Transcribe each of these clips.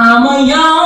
I'm a young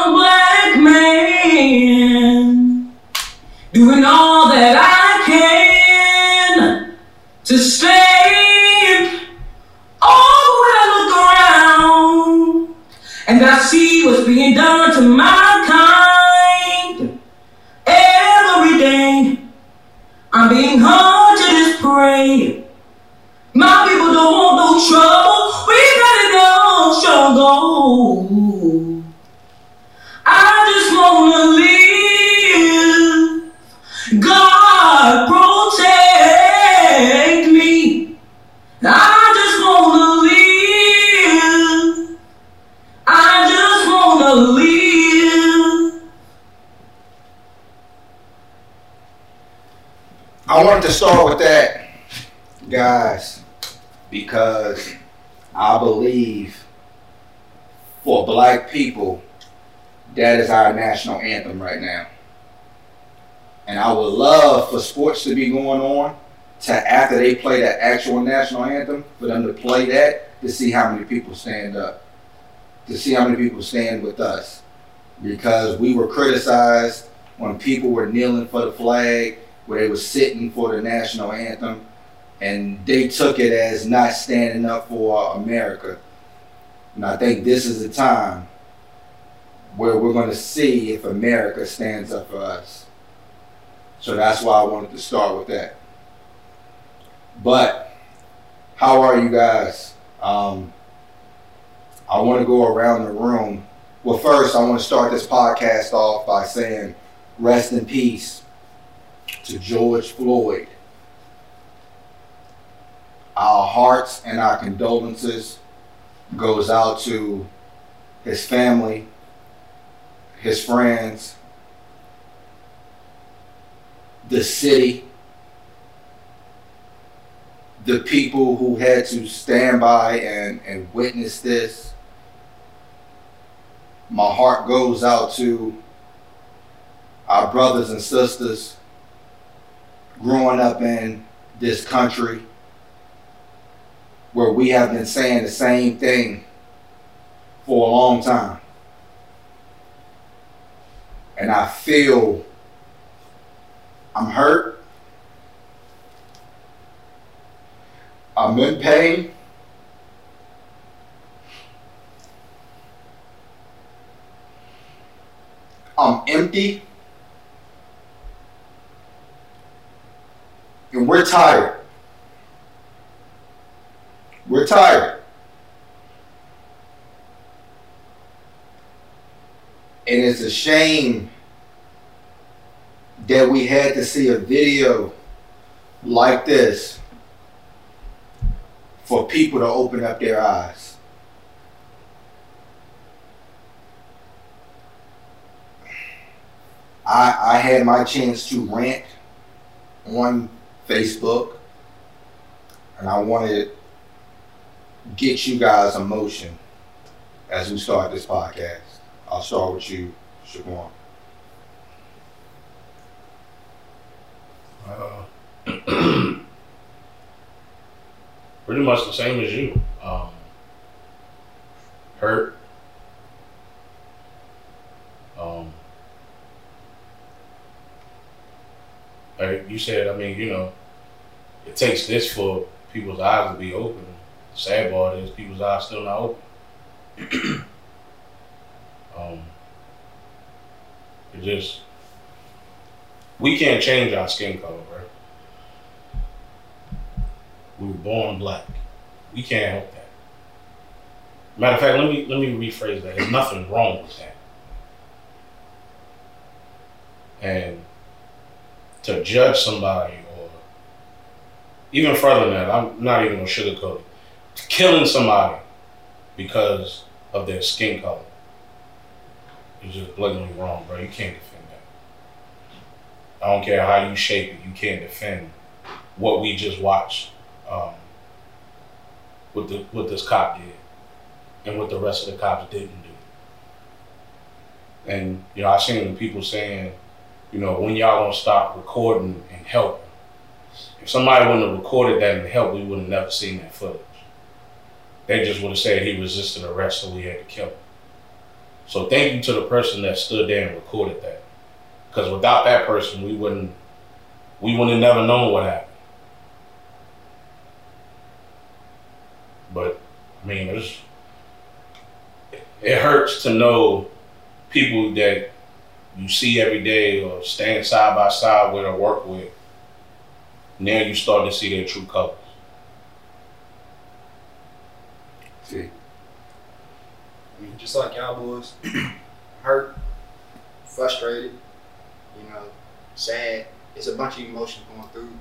that is our national anthem right now. And I would love for sports to be going on to after they play that actual national anthem, for them to play that to see how many people stand up, to see how many people stand with us. Because we were criticized when people were kneeling for the flag, where they were sitting for the national anthem, and they took it as not standing up for America. And I think this is the time where we're going to see if America stands up for us. So that's why I wanted to start with that. But how are you guys? Um, I want to go around the room. Well, first, I want to start this podcast off by saying rest in peace to George Floyd. Our hearts and our condolences goes out to his family, his friends, the city, the people who had to stand by and, and witness this. My heart goes out to our brothers and sisters growing up in this country where we have been saying the same thing for a long time. And I feel I'm hurt. I'm in pain. I'm empty. And we're tired. We're tired. And it's a shame that we had to see a video like this for people to open up their eyes. I, I had my chance to rant on Facebook, and I wanted to get you guys emotion as we start this podcast. I'll start with you, Siobhan. Uh, pretty much the same as you. Um, hurt. Um, like you said, I mean, you know, it takes this for people's eyes to be open. Sad part is people's eyes still not open. um, it just we can't change our skin color, right? We were born black. We can't help that. Matter of fact, let me let me rephrase that. There's nothing wrong with that. And to judge somebody or even further than that, I'm not even gonna sugarcoat it. Killing somebody because of their skin color is just blatantly wrong, bro. You can't defend that. I don't care how you shape it, you can't defend what we just watched. Um, the what this cop did and what the rest of the cops didn't do. And you know, I seen people saying, you know, when y'all gonna stop recording and helping? If somebody wouldn't have recorded that and helped, we would have never seen that footage. They just would have said he resisted arrest, so we had to kill him. So thank you to the person that stood there and recorded that. Because without that person, we wouldn't we wouldn't have never known what happened. But I mean, it's it hurts to know people that you see every day or stand side by side with or work with. Now you start to see their true colors. See, I mean, just like y'all boys, hurt, frustrated, you know, sad. It's a bunch of emotions going through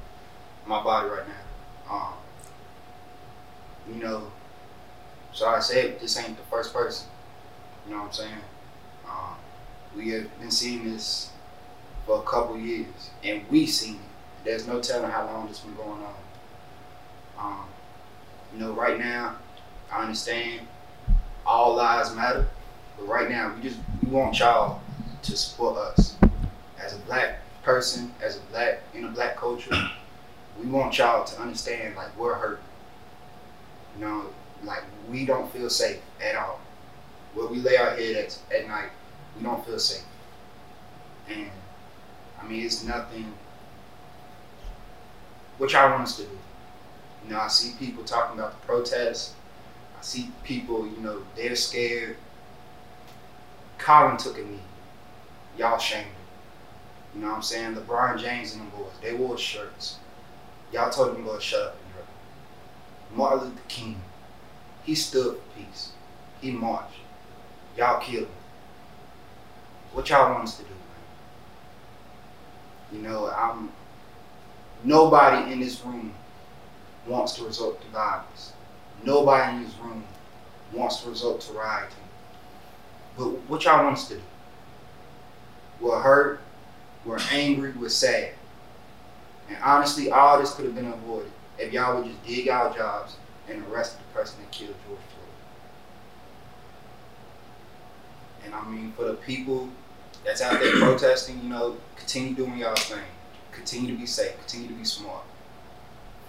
my body right now. Um, you know, so I said this ain't the first person. You know what I'm saying? Um, we have been seeing this for a couple years, and we seen it. There's no telling how long this been going on. Um, you know, right now, I understand all lives matter, but right now, we just we want y'all to support us as a black person, as a black in a black culture. We want y'all to understand like we're hurt. You know, like we don't feel safe at all. Where we lay our head at at night, we don't feel safe. And I mean, it's nothing. What y'all want us to do? You know, I see people talking about the protests. I see people, you know, they're scared. Colin took a knee. Y'all shamed him. You know what I'm saying? LeBron James and them boys, they wore shirts. Y'all told them go shut up and dribble. Martin Luther King, he stood for peace. He marched. Y'all killed him. What y'all want us to do, man? You know, I'm nobody in this room wants to resort to violence. Nobody in this room wants to result to rioting. But what y'all want us to do? We're hurt, we're angry, we're sad. And honestly, all this could have been avoided if y'all would just dig our jobs and arrest the person that killed George Floyd. And I mean, for the people that's out there protesting, you know, continue doing y'all thing. Continue to be safe. Continue to be smart.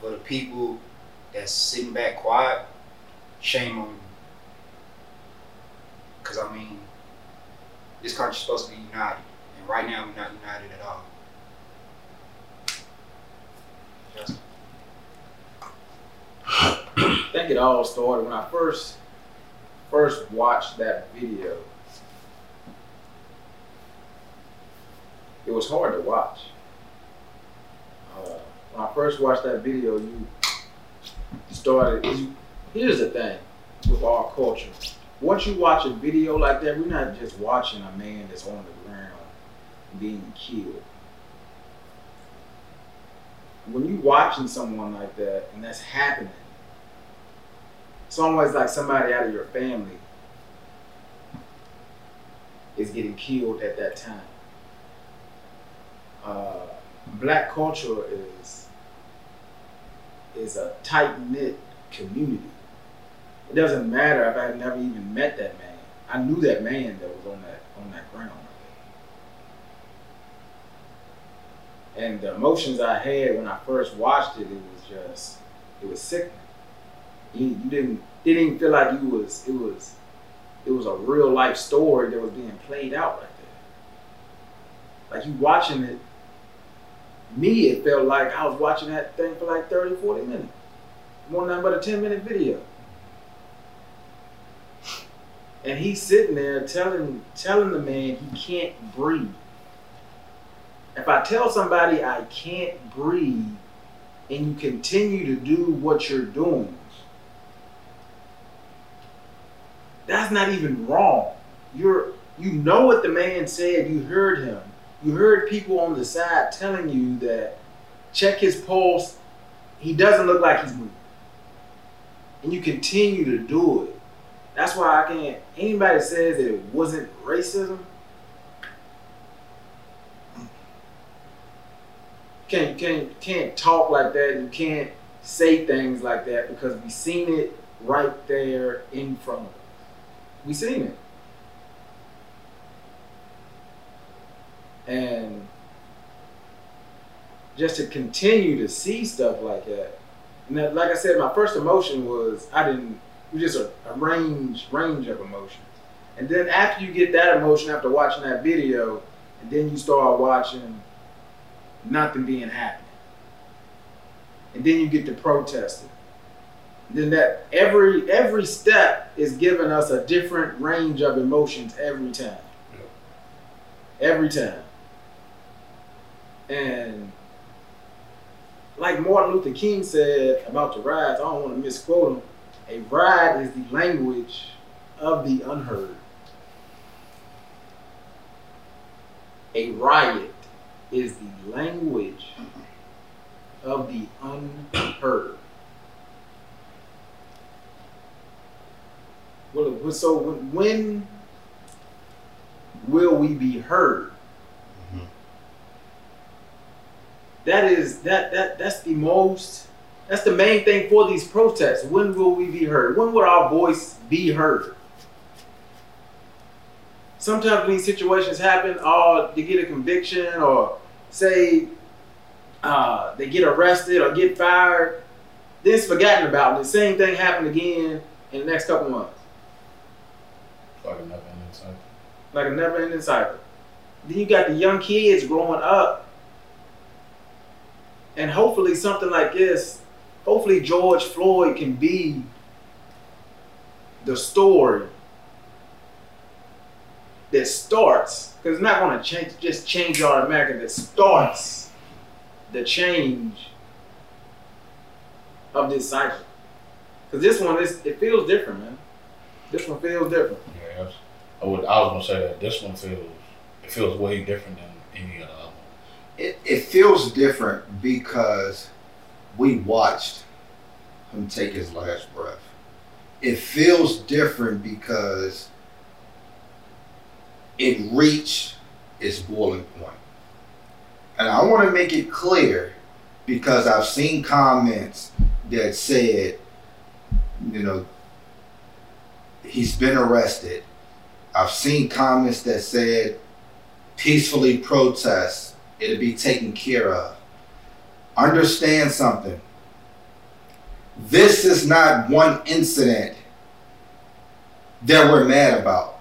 For the people that's sitting back quiet, shame on you. Because, I mean, this country's supposed to be united. And right now, we're not united at all. Justin. I think it all started when I first first watched that video. It was hard to watch. Uh, when I first watched that video, you started. Here's the thing with our culture. Once you watch a video like that, we're not just watching a man that's on the ground being killed. When you're watching someone like that and that's happening, it's always like somebody out of your family is getting killed at that time. Uh, black culture is is a tight knit community. It doesn't matter if I never even met that man. I knew that man that was on that on that ground. And the emotions I had when I first watched it, it was just it was sickening. You, you didn't didn't feel like you was it was it was a real life story that was being played out like that. Like you watching it, me it felt like I was watching that thing for like 30, 40 minutes. More than but a 10 minute video. And he's sitting there telling telling the man he can't breathe. If I tell somebody I can't breathe and you continue to do what you're doing, that's not even wrong. You're you know what the man said, you heard him. You heard people on the side telling you that check his pulse, he doesn't look like he's moving. And you continue to do it. That's why I can't anybody says that it wasn't racism. Can't can't can't talk like that. You can't say things like that because we seen it right there in front of us. We seen it. And just to continue to see stuff like that. And that, like I said, my first emotion was I didn't it was just a, a range range of emotions. And then after you get that emotion after watching that video, and then you start watching nothing being happening. And then you get to protesting. Then that every every step is giving us a different range of emotions every time. Every time. And like Martin Luther King said about the riots, I don't want to misquote him. A riot is the language of the unheard. A riot is the language of the unheard. Well, so when will we be heard? That is that that that's the most that's the main thing for these protests. When will we be heard? When will our voice be heard? Sometimes these situations happen, or they get a conviction, or say uh, they get arrested or get fired, then it's forgotten about. The same thing happened again in the next couple months, like a never ending cycle. like a never-ending cycle. Then you got the young kids growing up, and hopefully something like this, hopefully George Floyd can be the story that starts, because it's not going to change, just change our America. That starts the change of this cycle. Because this one is, it feels different, man. This one feels different. Yeah, I would. I was gonna say that this one feels. It feels way different than any other. It, it feels different because we watched him take his last breath. It feels different because it reached its boiling point. And I want to make it clear because I've seen comments that said, you know, he's been arrested. I've seen comments that said peacefully protest, it'll be taken care of. Understand something. This is not one incident that we're mad about.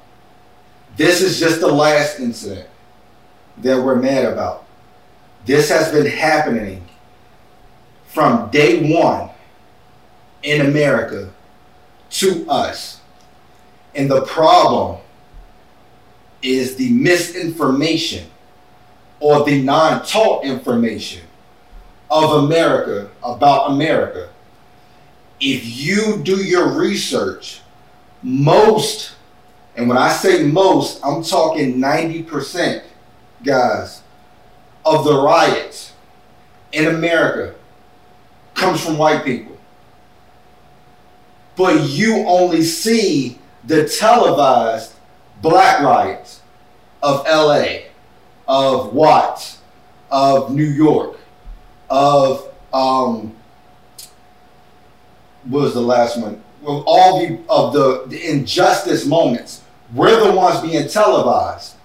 This is just the last incident that we're mad about. This has been happening from day one in America to us. And the problem is the misinformation or the non taught information of America about America. If you do your research, most, and when I say most, I'm talking 90%, guys, of the riots in America comes from white people. But you only see the televised black riots of LA, of Watts, of New York, of um, what was the last one? Well, all the of the, the injustice moments. We're the ones being televised.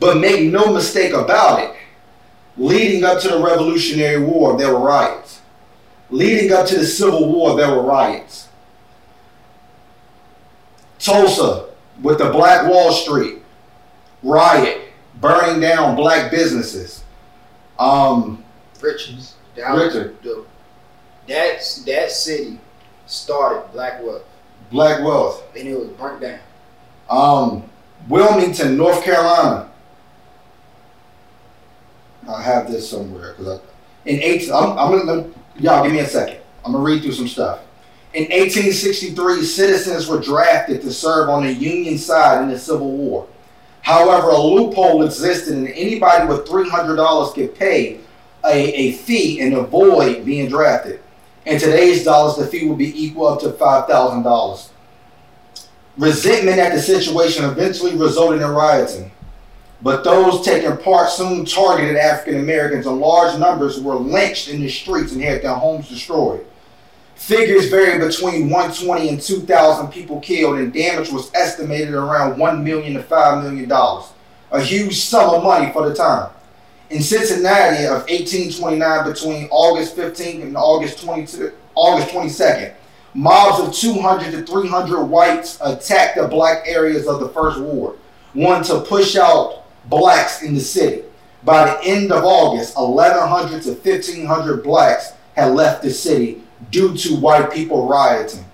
But make no mistake about it. Leading up to the Revolutionary War, there were riots. Leading up to the Civil War, there were riots. Tulsa with the Black Wall Street riot, burning down black businesses. Um, Richards. That Richard. the- That's that city started Black Wealth, Black Wealth. and it was burnt down. Um, Wilmington, North Carolina. I have this somewhere because I, in eight. I'm, I'm gonna let- y'all give me a second. I'm gonna read through some stuff. In 1863, citizens were drafted to serve on the Union side in the Civil War. However, a loophole existed, and anybody with $300 could pay a, a fee and avoid being drafted. In today's dollars, the fee would be equal up to $5,000. Resentment at the situation eventually resulted in rioting. But those taking part soon targeted African Americans, and large numbers were lynched in the streets and had their homes destroyed. Figures vary between 120 and 2,000 people killed, and damage was estimated around 1 million to 5 million dollars. A huge sum of money for the time. In Cincinnati of 1829, between August 15th and August 22, August 22nd, mobs of 200 to 300 whites attacked the black areas of the first ward, wanting to push out blacks in the city. By the end of August, 1,100 to 1,500 blacks had left the city due to white people rioting.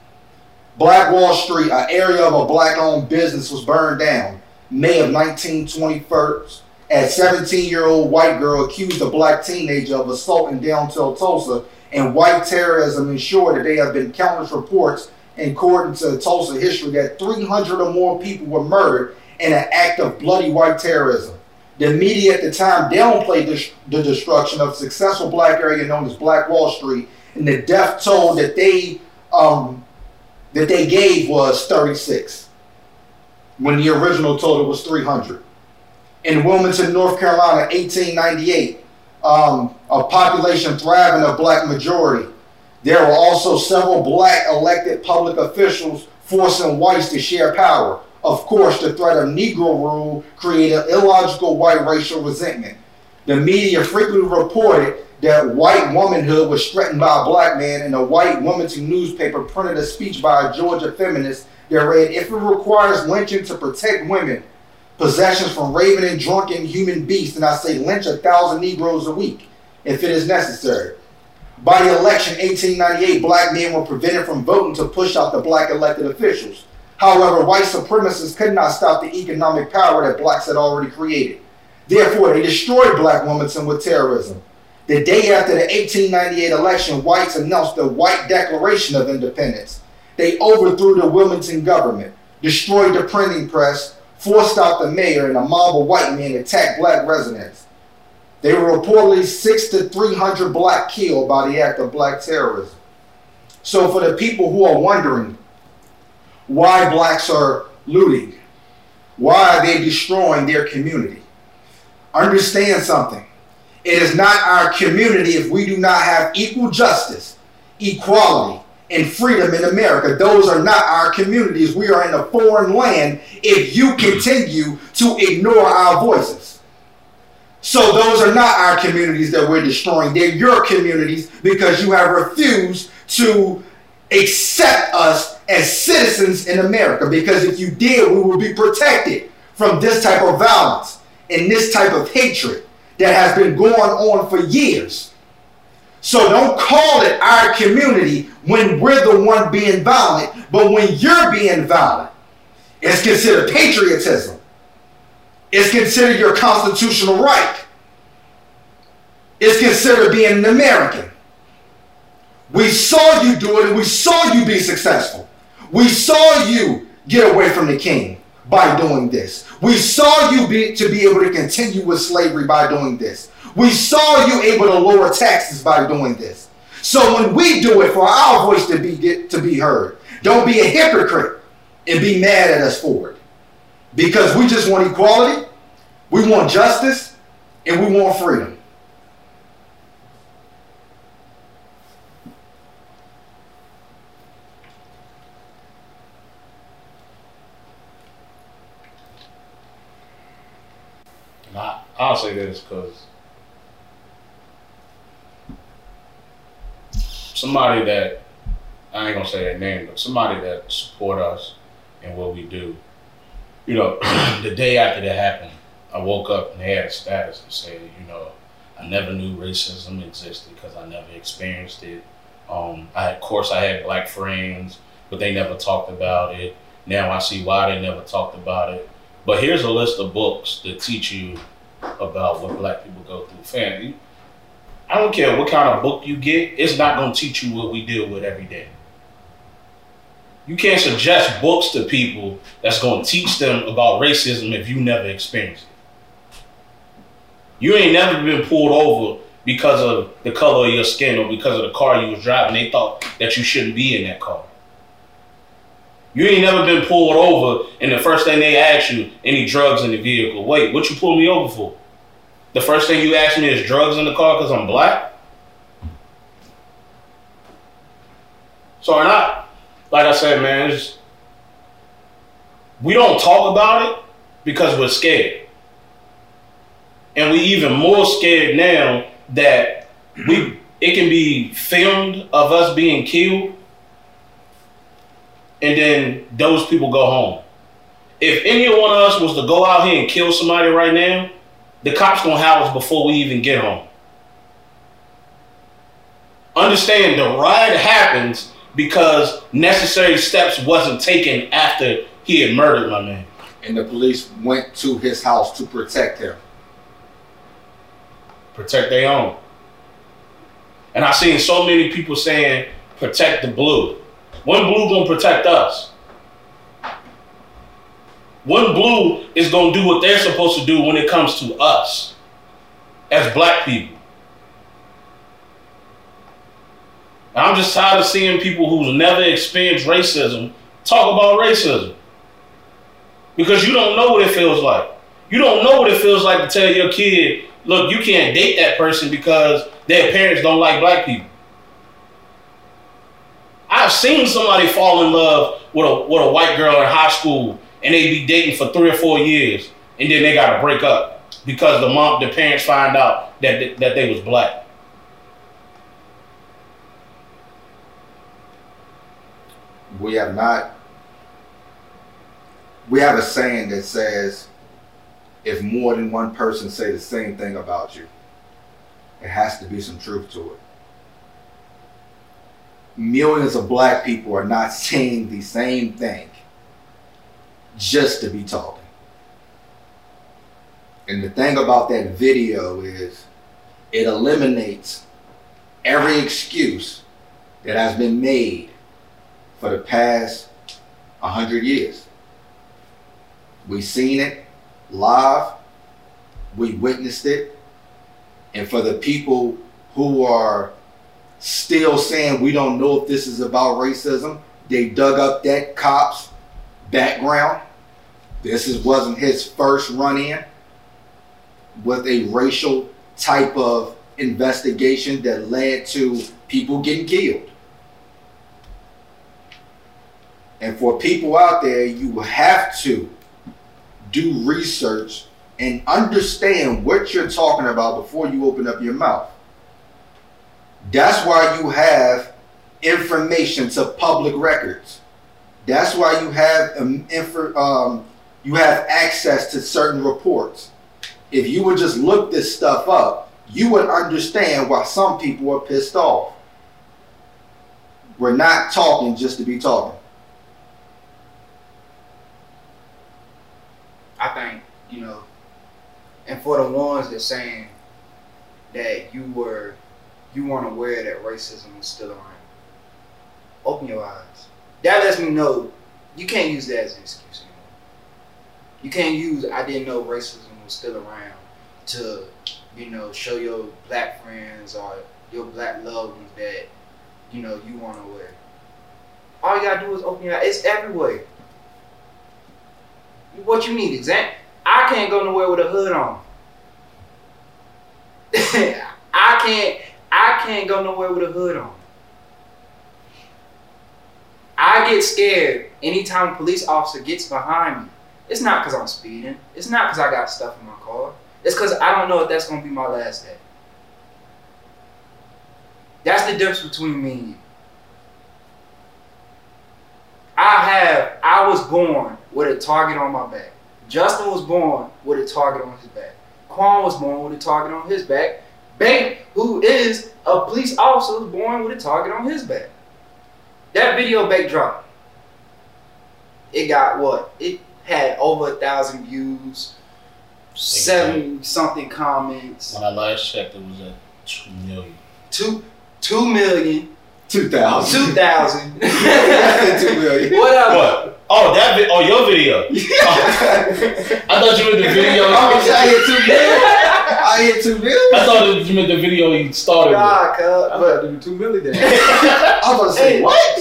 Black Wall Street, an area of a black-owned business, was burned down May of 1921 a 17-year-old white girl accused a black teenager of assault in downtown Tulsa, and white terrorism ensured that there have been countless reports, according to Tulsa history, that 300 or more people were murdered in an act of bloody white terrorism. The media at the time downplayed the, the destruction of a successful black area known as Black Wall Street, and the death toll that they um, that they gave was 36, when the original total was 300 in Wilmington, North Carolina, 1898, um, a population thriving of black majority. There were also several black elected public officials forcing whites to share power. Of course, the threat of Negro rule created illogical white racial resentment. The media frequently reported that white womanhood was threatened by a black man, and a white Wilmington newspaper printed a speech by a Georgia feminist that read, If it requires lynching to protect women, possessions from raven and drunken human beasts, and I say lynch a thousand Negroes a week if it is necessary. By the election 1898, black men were prevented from voting to push out the black elected officials. However, white supremacists could not stop the economic power that blacks had already created. Therefore, they destroyed black Wilmington with terrorism. The day after the 1898 election, whites announced the White Declaration of Independence. They overthrew the Wilmington government, destroyed the printing press, forced out the mayor, and a mob of white men attacked black residents. They were reportedly six to 300 black killed by the act of black terrorism. So, for the people who are wondering why blacks are looting, why are they destroying their community, understand something. It is not our community if we do not have equal justice, equality, and freedom in America. Those are not our communities. We are in a foreign land if you continue to ignore our voices. So those are not our communities that we're destroying. They're your communities because you have refused to accept us as citizens in America. Because if you did, we would be protected from this type of violence and this type of hatred that has been going on for years. So don't call it our community when we're the one being violent, but when you're being violent, it's considered patriotism. It's considered your constitutional right. It's considered being an American. We saw you do it and we saw you be successful. We saw you get away from the king by doing this. We saw you be, to be able to continue with slavery by doing this. We saw you able to lower taxes by doing this. So when we do it for our voice to be get, to be heard, don't be a hypocrite and be mad at us for it. Because we just want equality, we want justice, and we want freedom. I, I'll say this because somebody that I ain't gonna say their name, but somebody that support us and what we do. You know, the day after that happened, I woke up and they had a status and said, you know, I never knew racism existed because I never experienced it. Um, I, of course, I had black friends, but they never talked about it. Now I see why they never talked about it. But here's a list of books that teach you about what black people go through. Fam, I don't care what kind of book you get, it's not going to teach you what we deal with every day. You can't suggest books to people that's going to teach them about racism if you never experienced it. You ain't never been pulled over because of the color of your skin or because of the car you was driving. They thought that you shouldn't be in that car. You ain't never been pulled over, and the first thing they ask you, any drugs in the vehicle. Wait, what you pull me over for? The first thing you ask me is drugs in the car because I'm black? So or not, like I said, man, we don't talk about it because we're scared. And we even more scared now that we it can be filmed of us being killed and then those people go home. If any one of us was to go out here and kill somebody right now, the cops gonna have us before we even get home. Understand the riot happens because necessary steps wasn't taken after he had murdered my man. And the police went to his house to protect him. Protect their own. And I've seen so many people saying, protect the blue. When blue gonna protect us? When blue is gonna do what they're supposed to do when it comes to us as black people. And I'm just tired of seeing people who's never experienced racism talk about racism. Because you don't know what it feels like. You don't know what it feels like to tell your kid, look, you can't date that person because their parents don't like black people. I've seen somebody fall in love with a with a white girl in high school and they be dating for three or four years and then they gotta break up because the mom the parents find out that that they was black. We have not. We have a saying that says, if more than one person say the same thing about you, it has to be some truth to it. Millions of black people are not saying the same thing just to be talking. And the thing about that video is it eliminates every excuse that has been made for the past 100 years. We've seen it live, we witnessed it, and for the people who are still saying we don't know if this is about racism, they dug up that cop's background. This is, wasn't his first run in with a racial type of investigation that led to people getting killed. And for people out there, you have to do research and understand what you're talking about before you open up your mouth. That's why you have information to public records. That's why you have um, um, you have access to certain reports. If you would just look this stuff up, you would understand why some people are pissed off. We're not talking just to be talking. I think, you know, and for the ones that saying that you were you weren't aware that racism was still around. Open your eyes. That lets me know you can't use that as an excuse. You can't use I didn't know racism was still around to, you know, show your black friends or your black loved ones that, you know, you want to wear. All you gotta do is open your eyes. It's everywhere. What you need, exam? I can't go nowhere with a hood on. I can't. I can't go nowhere with a hood on. I get scared anytime a police officer gets behind me. It's not because I'm speeding. It's not because I got stuff in my car. It's because I don't know if that's going to be my last day. That's the difference between me and you. I have, I was born with a target on my back. Justin was born with a target on his back. Quan was born with a target on his back. Bank, who is a police officer, was born with a target on his back. That video Bank dropped. It got what? It had over a thousand views, seven something comments, When I last checked, it was at two million. two two million, 2000. two thousand. Two million. Whatever. What? Oh, that vi- oh your video. I thought you meant the video. Oh, I was I hit two million. I hit two million. I thought you meant the video he started with. God, cuz, I but thought do two million then. I was about to say Hey. what?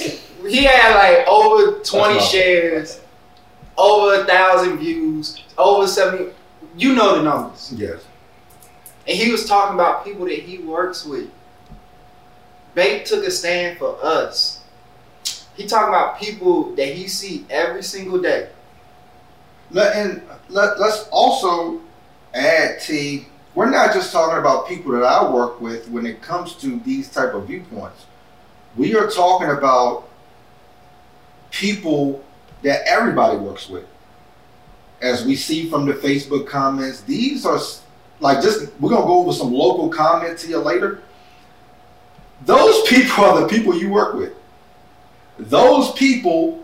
he had like over 20 not- shares, over a thousand views, over 70. You know the numbers. Yes. And he was talking about people that he works with. Bait took a stand for us. He talking about people that he see every single day. Let, and let, let's also add T. We're not just talking about people that I work with when it comes to these type of viewpoints. We are talking about people that everybody works with. As we see from the Facebook comments, these are like just we're gonna go over some local comments here later. Those people are the people you work with. Those people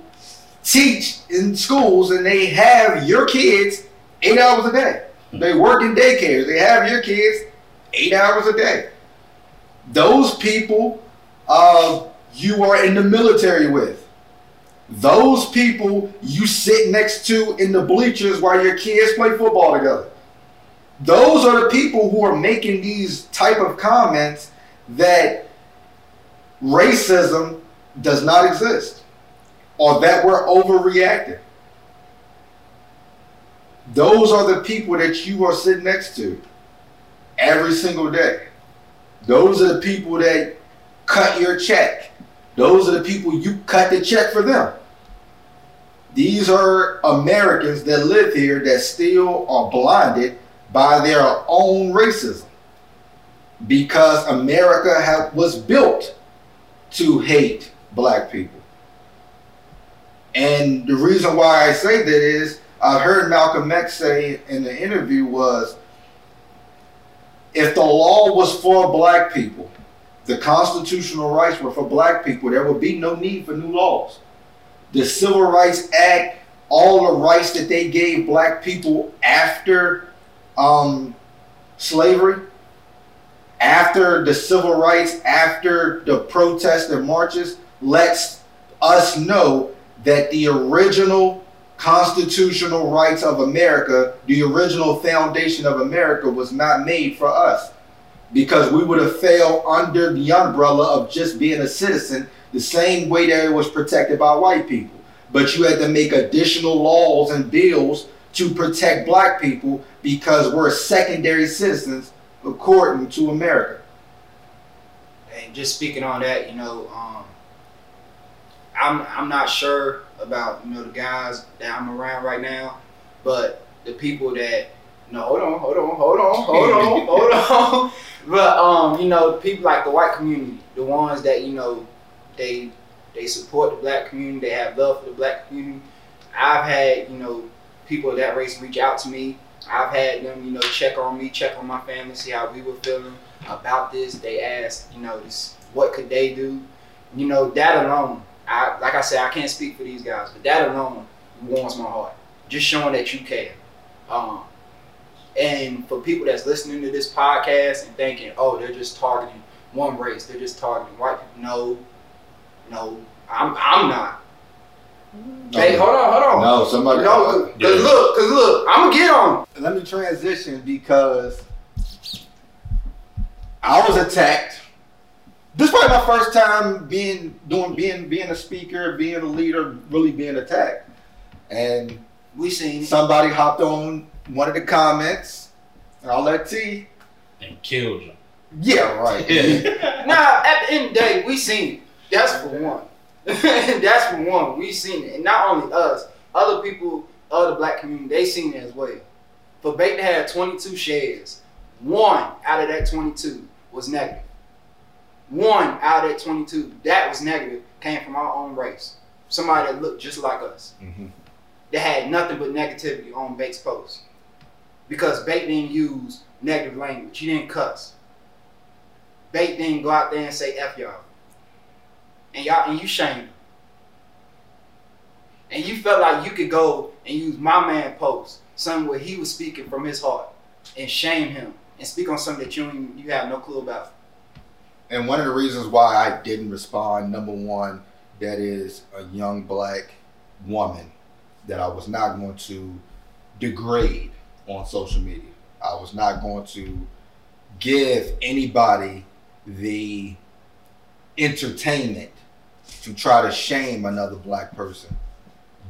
teach in schools and they have your kids eight hours a day. They work in daycares. They have your kids eight hours a day. Those people uh, you are in the military with. Those people you sit next to in the bleachers while your kids play football together. Those are the people who are making these type of comments that racism does not exist or that we're overreacting. Those are the people that you are sitting next to every single day. Those are the people that cut your check. Those are the people you cut the check for them. These are Americans that live here that still are blinded by their own racism because America ha- was built to hate black people. And the reason why I say that is I heard Malcolm X say in the interview was if the law was for black people, the constitutional rights were for black people, there would be no need for new laws. The Civil Rights Act, all the rights that they gave black people after um, slavery, after the civil rights, after the protests and marches, lets us know that the original constitutional rights of America, the original foundation of America, was not made for us because we would have fell under the umbrella of just being a citizen the same way that it was protected by white people. But you had to make additional laws and bills to protect black people because we're secondary citizens according to America. And just speaking on that, you know, um, I'm I'm not sure about you know the guys that I'm around right now, but the people that no, hold on, hold on, hold on, hold on, hold on. But um, you know, people like the white community, the ones that you know, they they support the black community, they have love for the black community. I've had you know people of that race reach out to me. I've had them you know check on me, check on my family, see how we were feeling about this. They asked you know this, what could they do? You know that alone. I like I said, I can't speak for these guys, but that alone warms my heart. Just showing that you care. Um, and for people that's listening to this podcast and thinking, oh, they're just targeting one race, they're just targeting white people. No, no, I'm I'm not. Hey, hold on, hold on. No, somebody. No, cause, 'cause Yeah. look, cause look, I'm gonna get on. Let me transition because I was attacked. This is probably my first time being doing being being a speaker, being a leader, really being attacked. And We seen somebody hopped on one of the comments. And I'll let T. and killed you. Yeah, right. Yeah. Nah, at the end of the day, we seen it. That's for one. That's for one. We seen it, and not only us, other people, other black community, they seen it as well. For Bait to have 22 shares, one out of that 22 was negative. One out of that 22 that was negative came from our own race. Somebody that looked just like us. Mhm. That had nothing but negativity on Bates' post. Because Bait didn't use negative language. He didn't cuss. Bait didn't go out there and say F y'all. And y'all and you shamed him. And you felt like you could go and use my man post, something where he was speaking from his heart, and shame him and speak on something that you you have no clue about. And one of the reasons why I didn't respond, number one, that is a young black woman that I was not going to degrade on social media. I was not going to give anybody the entertainment to try to shame another black person.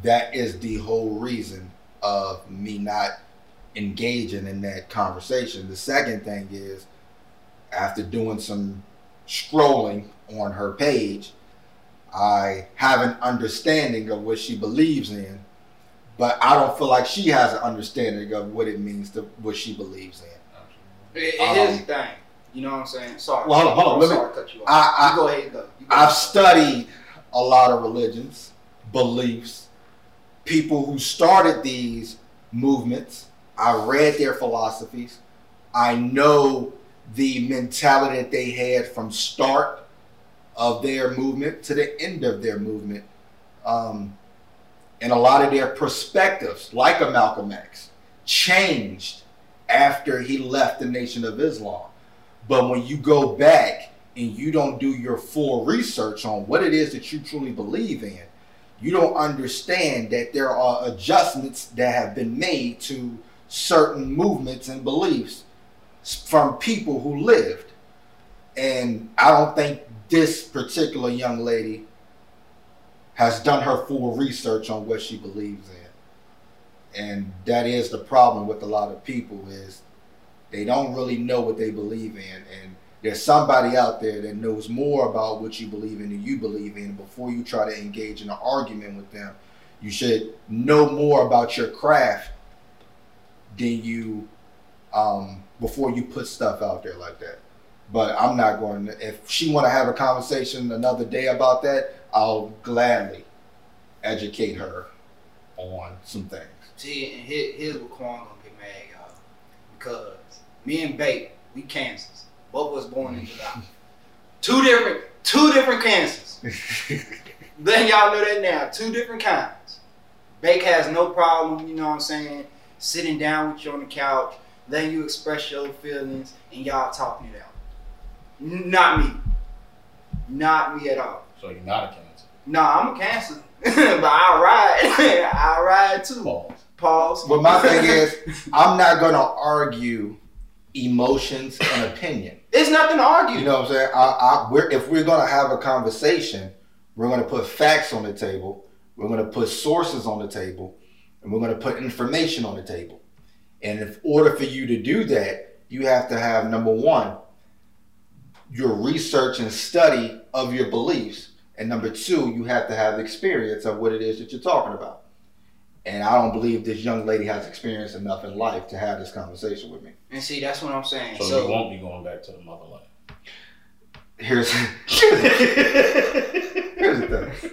That is the whole reason of me not engaging in that conversation. The second thing is, after doing some scrolling on her page, I have an understanding of what she believes in, but I don't feel like she has an understanding of what it means to what she believes in. It, it Um, is thing. You know what I'm saying? Sorry. Well, hold on, hold on. Let me- sorry to cut you off. I, I, you go ahead and go. go. I've ahead. studied a lot of religions, beliefs, people who started these movements. I read their philosophies. I know the mentality that they had from start of their movement to the end of their movement. Um, and a lot of their perspectives, like a Malcolm X, changed after he left the Nation of Islam. But when you go back and you don't do your full research on what it is that you truly believe in, you don't understand that there are adjustments that have been made to certain movements and beliefs from people who lived. And I don't think this particular young lady has done her full research on what she believes in. And that is the problem with a lot of people is they don't really know what they believe in. And there's somebody out there that knows more about what you believe in than you believe in. Before you try to engage in an argument with them, you should know more about your craft than you um, before you put stuff out there like that. But I'm not going to. If she want to have a conversation another day about that, I'll gladly educate her on some things. See, and here, here's what Quan gonna get mad, y'all. Because me and Bate, we cancers. Both was born in July. two different, two different cancers. then y'all know that now. Two different kinds. Bake has no problem, you know what I'm saying, sitting down with you on the couch, letting you express your feelings, and y'all talking it out. Not me. Not me at all. So you're not a cancer. No, I'm a cancer. but I ride. I ride too. Pause. Pause. But my thing is, I'm not going to argue emotions and opinion. It's nothing to argue. You know what I'm saying? I, I, we're, if we're going to have a conversation, we're going to put facts on the table. We're going to put sources on the table, and we're going to put information on the table. And in order for you to do that, you have to have number one, your research and study of your beliefs, and number two, you have to have experience of what it is that you're talking about. And I don't believe this young lady has experience enough in life to have this conversation with me. and see, that's what I'm saying. So, So, you won't be going back to the motherland. Here's here's the thing.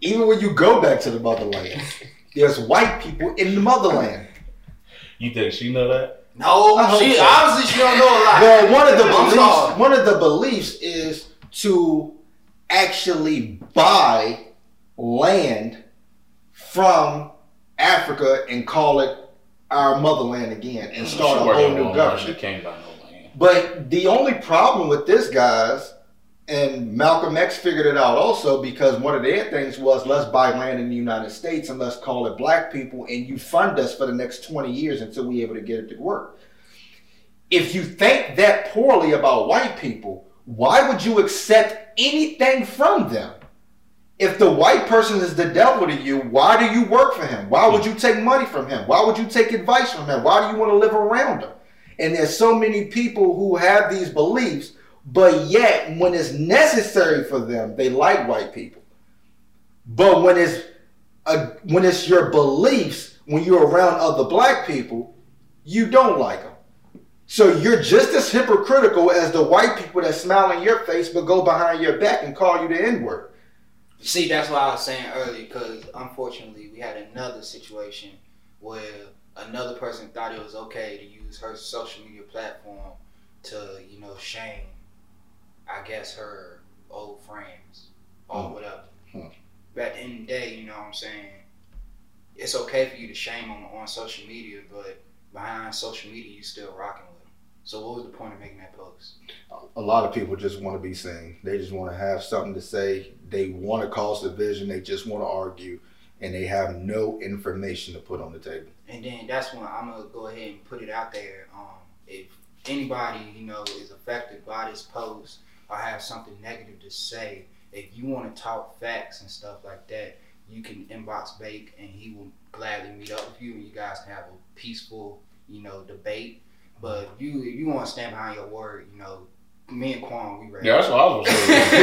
Even when you go back to the motherland, there's white people in the motherland. You think she know that? no, she so. obviously she don't know a lot. Well, one of the beliefs, one of the beliefs is to actually buy land from Africa and call it our motherland again and start a whole new government. Came by no land. But the only problem with this, guys, and Malcolm X figured it out also because one of their things was let's buy land in the United States and let's call it black people and you fund us for the next 20 years until we're able to get it to work. If you think that poorly about white people, why would you accept anything from them? If the white person is the devil to you, why do you work for him? Why would you take money from him? Why would you take advice from him? Why do you want to live around him? And there's so many people who have these beliefs, but yet when it's necessary for them, they like white people. But when it's a, when it's your beliefs, when you're around other black people, you don't like them. So you're just as hypocritical as the white people that smile in your face but go behind your back and call you the N word. See, that's what I was saying earlier because unfortunately we had another situation where another person thought it was okay to use her social media platform to, you know, shame, I guess, her old friends or Hmm. whatever. Hmm. But at the end of the day, you know what I'm saying? It's okay for you to shame on on social media, but behind social media, you're still rocking them. So what was the point of making that post? A lot of people just want to be seen. They just want to have something to say. They want to cause division. They just want to argue, and they have no information to put on the table. And then that's when I'm gonna go ahead and put it out there. Um, if anybody you know is affected by this post or have something negative to say, if you want to talk facts and stuff like that, you can inbox Bake and he will gladly meet up with you and you guys can have a peaceful, you know, debate. But you if you want to stand behind your word, you know, me and Quan, we ready. Yeah, that's what I was gonna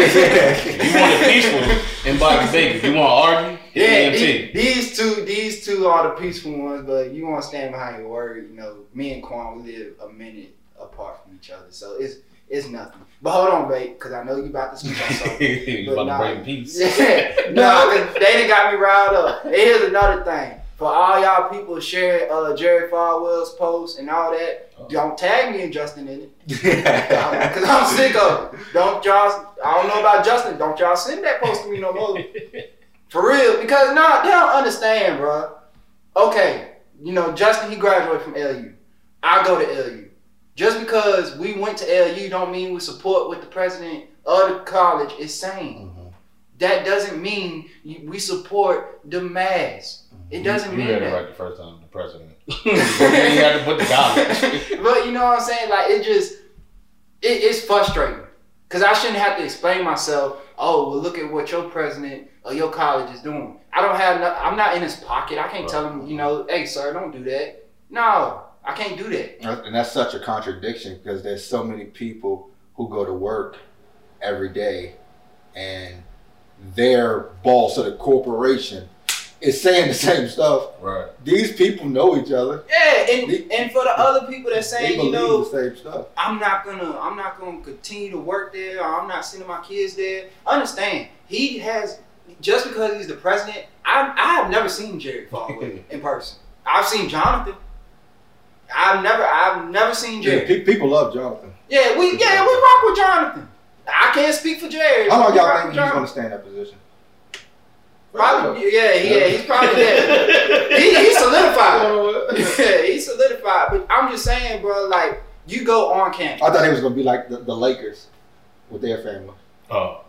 say. You want it peaceful, invite Bake. If you want to argue, Yeah, these, these two, these two are the peaceful ones, but you want to stand behind your word. You know, me and Quan, we live a minute apart from each other, so it's It's nothing. But hold on, babe, because I know you about to speak on something. about nah. to bring peace. Yeah, no, because they done got me riled up. And here's another thing. For all y'all people sharing uh, Jerry Falwell's post and all that. Don't tag me and Justin in it. Because I'm sick of it. Don't y'all, I don't know about Justin. Don't y'all send that post to me no more. For real. Because, nah, they don't understand, bro. Okay, you know, Justin, he graduated from LU. I go to LU. Just because we went to LU don't mean we support what the president of the college is saying. Mhm. That doesn't mean we support the mass. It doesn't you mean read it that. right the first time, the president. You had to put the college. but you know what I'm saying? Like it just it, it's frustrating because I shouldn't have to explain myself. Oh, well, look at what your president or your college is doing. I don't have. No, I'm not in his pocket. I can't tell him. You know, hey, sir, don't do that. No, I can't do that. And that's such a contradiction because there's so many people who go to work every day and their boss of the corporation is saying the same stuff. right. These people know each other. Yeah, and and for the other people that They saying, you know, the same stuff. I'm not gonna I'm not gonna continue to work there or I'm not sending my kids there. Understand, he has just because he's the president, I I have never seen Jerry Falwell in person. I've seen Jonathan. I've never I've never seen Yeah, pe- people love Jonathan. Yeah, we yeah, we rock with Jonathan. I can't speak for Jerry. How long We y'all think with he's Jonathan. going to stay in that position? Probably yeah, yeah, he's probably there. he, he's solidified. yeah, he's solidified. But I'm just saying, bro, like you go on campus. I thought he was going to be like the, the Lakers with their family. Oh.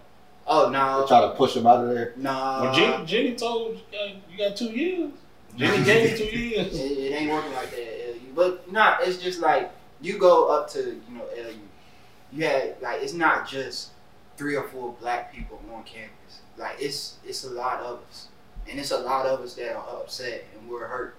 Oh They no, try to push him out of there. no. Well, Jenny, Jenny told you got, you got two years. Jenny gave you two years. it ain't working like that LU. But nah, it's just like you go up to you know LU. You had like it's not just three or four black people on campus. Like it's it's a lot of us, and it's a lot of us that are upset and we're hurt.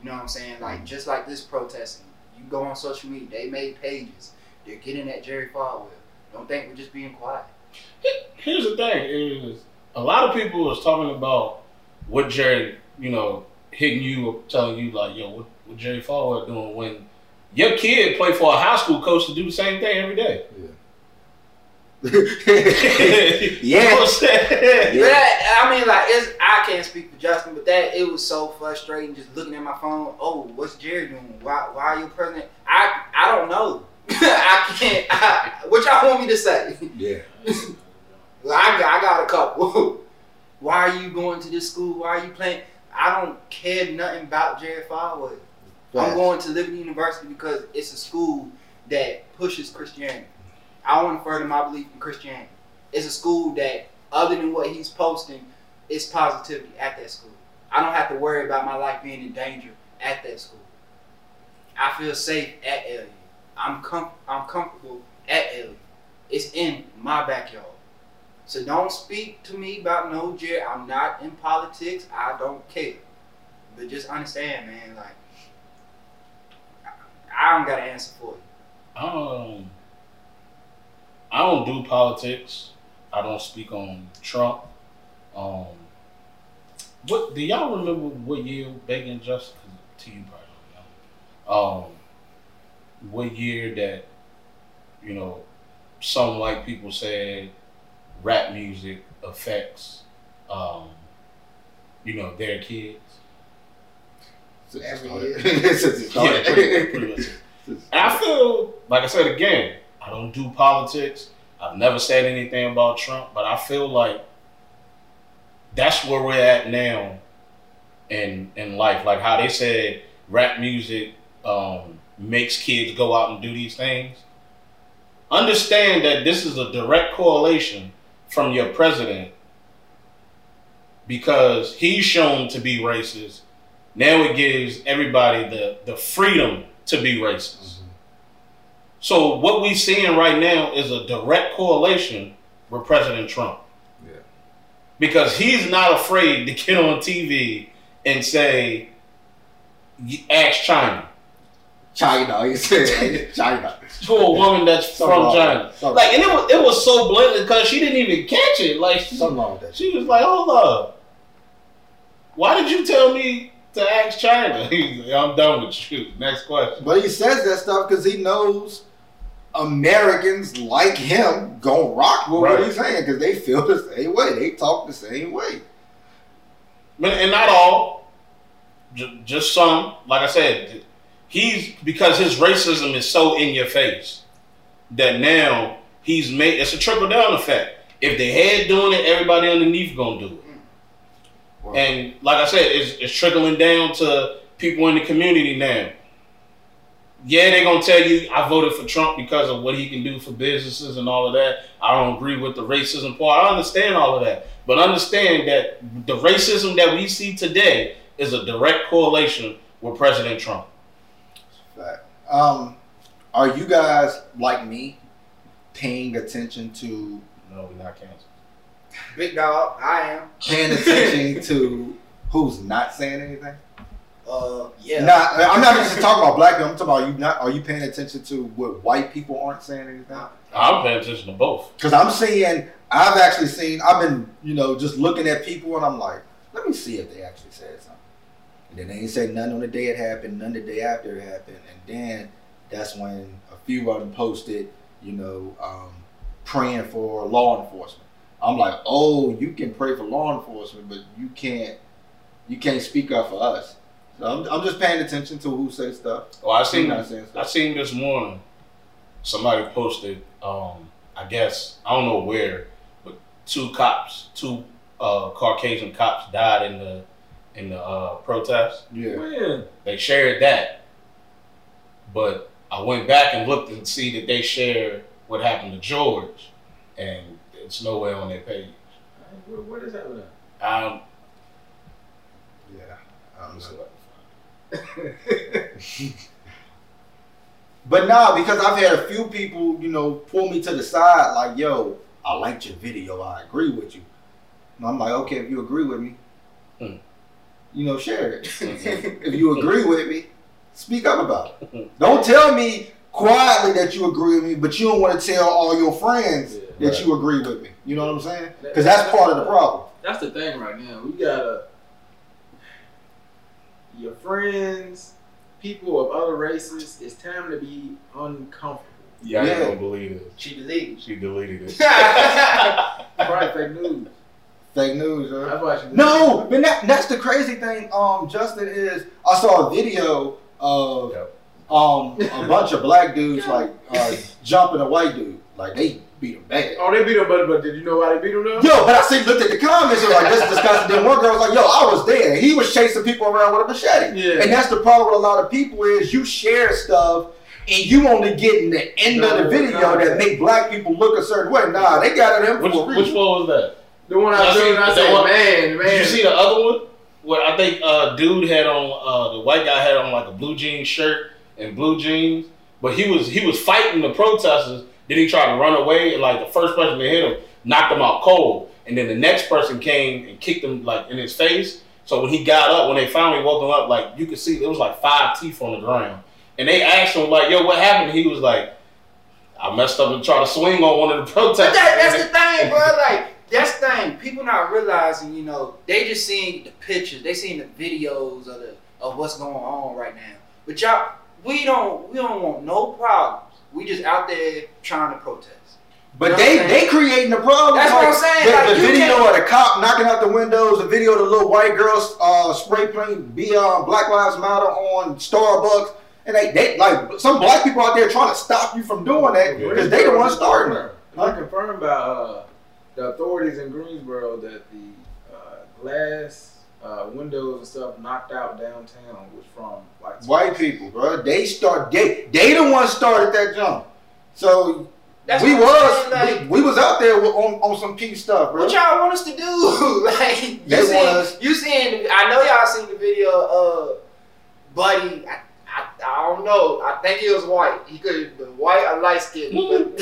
You know what I'm saying? Like mm-hmm. just like this protesting, you go on social media. They made pages. They're getting at Jerry Falwell. Don't think we're just being quiet. Here's the thing: is a lot of people was talking about what Jerry, you know, hitting you, or telling you like, yo, what, what Jerry Falwell doing when your kid play for a high school coach to do the same thing every day. You yeah. what I'm that, I mean, like, it's I can't speak for Justin, but that it was so frustrating just looking at my phone. Oh, what's Jerry doing? Why, why are you president? I, I don't know. I can't. I, what y'all want me to say? Yeah. Well, I got, I got a couple. why are you going to this school? Why are you playing? I don't care nothing about Jerry Falwell. I'm going to Liberty University because it's a school that pushes Christianity. I want to further my belief in Christianity. It's a school that, other than what he's posting, is positivity at that school. I don't have to worry about my life being in danger at that school. I feel safe at LU. I'm com- I'm comfortable at LU. It's in my backyard. So don't speak to me about no Jerry. I'm not in politics. I don't care. But just understand, man, like I don't got an answer for you. Um, I don't do politics. I don't speak on Trump. Um, what do y'all remember? What year Bake and Justin? To you probably don't know. Um, what year that you know some white people said rap music affects um, you know their kids. So Every year. Yeah, pretty, pretty much. And I feel, like I said again, I don't do politics. I've never said anything about Trump, but I feel like that's where we're at now in in life. Like how they said rap music um, makes kids go out and do these things. Understand that this is a direct correlation from your president because he's shown to be racist. Now it gives everybody the, the freedom to be racist. So what we're seeing right now is a direct correlation with President Trump. Yeah. Because he's not afraid to get on TV and say, ask China. China. He said China. To a woman that's Something from China. Like, and it was, it was so blatant because she didn't even catch it. Like, she, Something wrong with that. she was like, hold up. Why did you tell me to ask China? He's like, I'm done with you. Next question. But he says that stuff because he knows Americans like him gonna rock with Right. what he's saying because they feel the same way. They talk the same way. And not all, just some. Like I said, he's because his racism is so in your face that now he's made. It's a trickle down effect. If the head doing it, everybody underneath gonna do it. And like I said, it's, it's trickling down to people in the community now. Yeah, they're gonna tell you I voted for Trump because of what he can do for businesses and all of that. I don't agree with the racism part. I understand all of that, but understand that the racism that we see today is a direct correlation with President Trump. Fact. Um, are you guys like me paying attention to No, we're not canceled. Big dog, I am. paying attention to who's not saying anything? Uh, yeah. Not, I'm not just talking about black people. I'm talking about you. Not are you paying attention to what white people aren't saying anything? I'm paying attention to both. Because I'm seeing, I've actually seen, I've been, you know, just looking at people and I'm like, let me see if they actually said something. And then they ain't say nothing on the day it happened, none the day after it happened. And then that's when a few of them posted, you know, um, praying for law enforcement. I'm like, oh, you can pray for law enforcement, but you can't, you can't speak up for us. So I'm, I'm just paying attention to who says stuff. Well, I Who's seen not saying I seen this morning somebody posted, um, I guess I don't know where, but two cops, two uh, Caucasian cops died in the in the uh, protest. Yeah. When? They shared that, but I went back and looked and see that they shared what happened to George, and it's nowhere on their page. What, what is that with Um, Yeah. I don't know. see if I can find But nah, because I've had a few people, you know, pull me to the side, like, yo, I liked your video, I agree with you. And I'm like, okay, if you agree with me, Hmm. you know, share it. Mhm. if you agree with me, speak up about it. Don't tell me quietly that you agree with me, but you don't want to tell all your friends Yeah. that you agree with me. You know what I'm saying? Because that's part of the problem. That's the thing right now. We gotta your friends, people of other races. It's time to be uncomfortable. it. Yeah, I don't believe it. She deleted. She deleted it. Probably fake news. Fake news, huh? That's why she No, but that, that's the crazy thing, um, Justin, is I saw a video of Yep. um a bunch of black dudes like uh, jumping a white dude. Like they beat him bad. Oh, they beat him, but, but did you know why they beat him though? Yo, but I see looked at the comments and like this is disgusting. Then one girl was like, yo, I was there. He was chasing people around with a machete. Yeah. And that's the problem with a lot of people is you share stuff and you only getting the end of the No, video no. that make black people look a certain way. Nah, they got it in Which, for a which one was that? The one I Y'all showed, seen I the said, one- man, man. Did you see the other one? Where I think uh, dude had on uh, the white guy had on like a blue jean shirt and blue jeans, but he was he was fighting the protesters. Then he tried to run away, and like the first person to hit him knocked him out cold, and then the next person came and kicked him like in his face. So when he got up, when they finally woke him up, like you could see there was like five teeth on the ground, and they asked him like, "Yo, what happened?" And he was like, "I messed up and tried to swing on one of the protesters." But that, that's the thing, bro. Like that's the thing. People not realizing, you know, they just seeing the pictures, they seeing the videos of the of what's going on right now. But y'all, we don't we don't want no problems. We just out there trying to protest. But You know they they creating the problem. That's what I'm saying, The, like, the video can't- of the cop knocking out the windows, the video of the little white girls uh, spray paint be on Black Lives Matter on Starbucks, and they, they like some black people out there trying to stop you from doing that because they the ones starting it. I confirmed by uh, the authorities in Greensboro that the uh, glass uh, windows and stuff knocked out downtown was from white. White people, bro, they start they they the ones started that jump. So That's we was saying, like, we, we was out there with, on on some peace stuff, bro. What y'all want us to do? like you They seen, us- you seen? I know y'all seen the video of Buddy. I, I, I don't know. I think he was white. He could be white or light skinned. But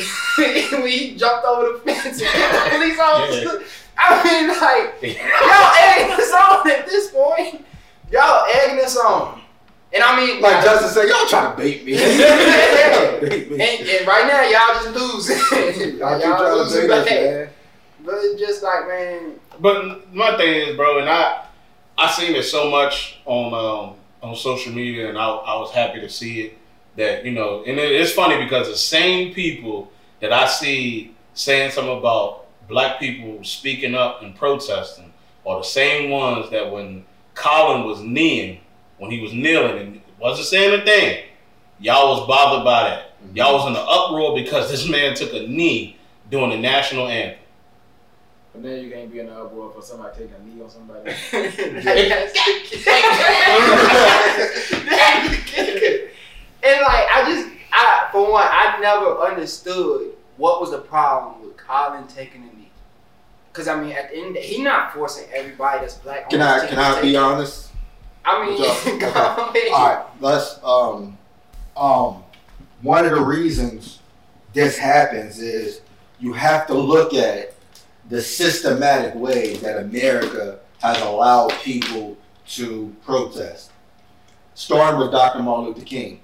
when he jumped over the fence and hit the police officer, I mean, like y'all egging us on at this point. Y'all egging us on. And I mean, like Justin said, y'all trying to bait me. Bait me. and, and right now y'all just losing. Y'all y'all keep trying to losing bait us, man. But it's just like, man, But my thing is, bro, and I I seen it so much on um, on social media, and I, I was happy to see it that you know, and it, it's funny because the same people that I see saying something about black people speaking up and protesting are the same ones that when Colin was kneeling, when he was kneeling and wasn't saying a thing, y'all was bothered by that. Mm-hmm. Y'all was in an uproar because this man took a knee during the national anthem. But then you can't be in an uproar for somebody taking a knee on somebody. and like I just I for one I never understood what was the problem with Colin taking a knee. Cause I mean at the end he not forcing everybody that's black. Can I can I be it. honest? I mean, Okay. All right, let's. Um, um, one of the reasons this happens is you have to look at the systematic way that America has allowed people to protest. Starting with Dr. Martin Luther King.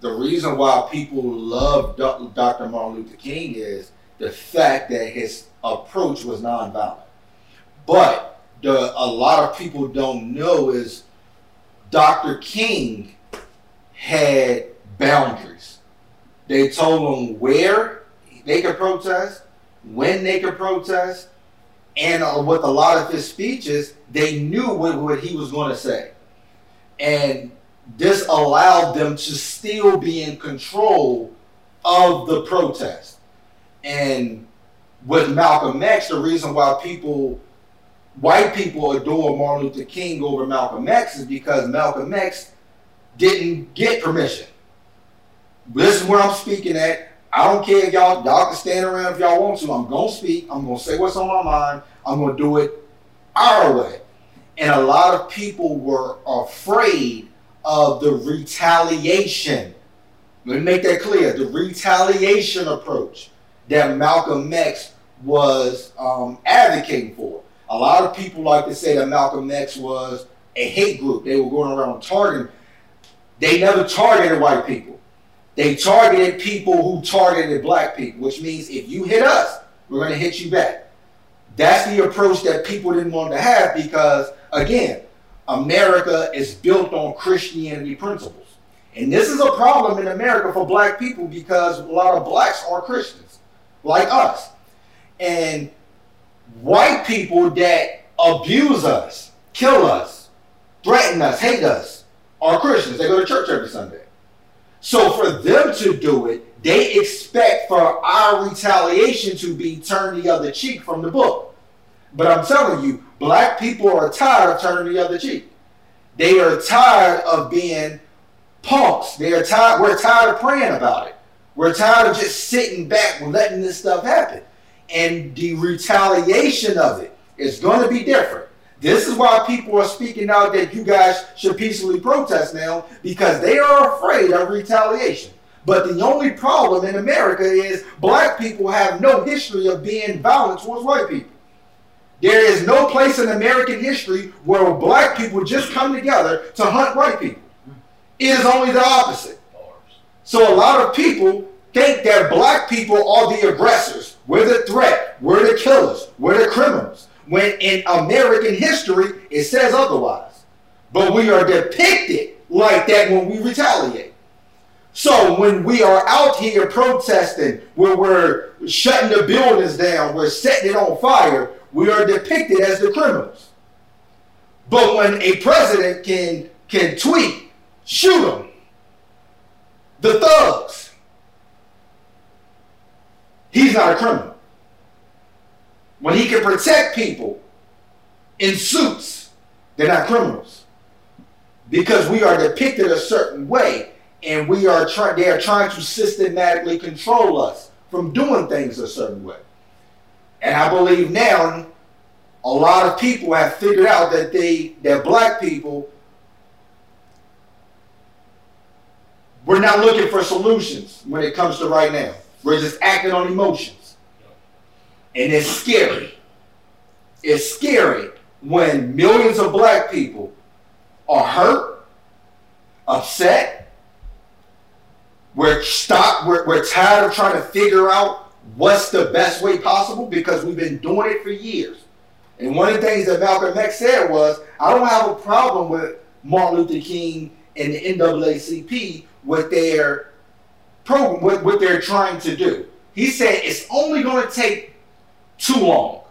The reason why people love Dr. Martin Luther King is the fact that his approach was nonviolent. But the, a lot of people don't know is Dr. King had boundaries. They told him where they could protest, when they could protest, and uh, with a lot of his speeches, they knew what, what he was going to say. And this allowed them to still be in control of the protest. And with Malcolm X, the reason why people white people adore Martin Luther King over Malcolm X is because Malcolm X didn't get permission. This is where I'm speaking at. I don't care if y'all y'all can stand around if y'all want to. I'm gonna speak. I'm gonna say what's on my mind. I'm gonna do it our way. And a lot of people were afraid of the retaliation. Let me make that clear. The retaliation approach that Malcolm X was um, advocating for. A lot of people like to say that Malcolm X was a hate group. They were going around targeting. They never targeted white people. They targeted people who targeted black people, which means if you hit us, we're going to hit you back. That's the approach that people didn't want to have because, again, America is built on Christianity principles. And this is a problem in America for black people because a lot of blacks are Christians, like us. And white people that abuse us, kill us, threaten us, hate us, are Christians. They go to church every Sunday. So for them to do it, they expect for our retaliation to be turn the other cheek from the book. But I'm telling you, black people are tired of turning the other cheek. They are tired of being punks. They are tired. We're tired of praying about it. We're tired of just sitting back and letting this stuff happen. And the retaliation of it is going to be different. This is why people are speaking out that you guys should peacefully protest now because they are afraid of retaliation. But the only problem in America is black people have no history of being violent towards white people. There is no place in American history where black people just come together to hunt white people. It is only the opposite. So a lot of people think that black people are the aggressors. We're the threat. We're the killers. We're the criminals. When in American history, it says otherwise. But we are depicted like that when we retaliate. So when we are out here protesting, where we're shutting the buildings down, we're setting it on fire, we are depicted as the criminals. But when a president can can tweet, shoot them, the thugs, he's not a criminal. When he can protect people in suits, they're not criminals. Because we are depicted a certain way and we are trying they are trying to systematically control us from doing things a certain way. And I believe now a lot of people have figured out that they that black people we're not looking for solutions when it comes to right now. We're just acting on emotions. And it's scary. It's scary when millions of black people are hurt, upset. We're stop. We're, we're tired of trying to figure out what's the best way possible because we've been doing it for years. And one of the things that Malcolm X said was, I don't have a problem with Martin Luther King and the NAACP with their program, what, what they're trying to do. He said it's only going to take too long.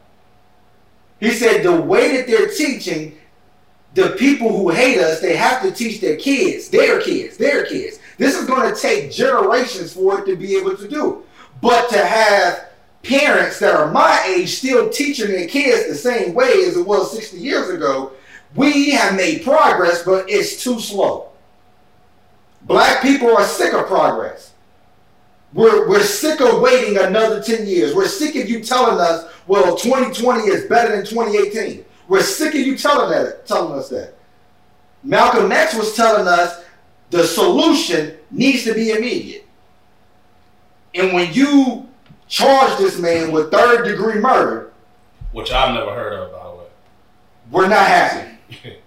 He said the way that they're teaching, the people who hate us, they have to teach their kids, their kids, their kids. This is going to take generations for it to be able to do. But to have parents that are my age still teaching their kids the same way as it was 60 years ago, we have made progress, but it's too slow. Black people are sick of progress. We're, we're sick of waiting another 10 years. We're sick of you telling us, well, 2020 is better than 2018. We're sick of you telling that, telling us that. Malcolm X was telling us the solution needs to be immediate. And when you charge this man with third degree murder, which I've never heard of, by the way. We're not happy.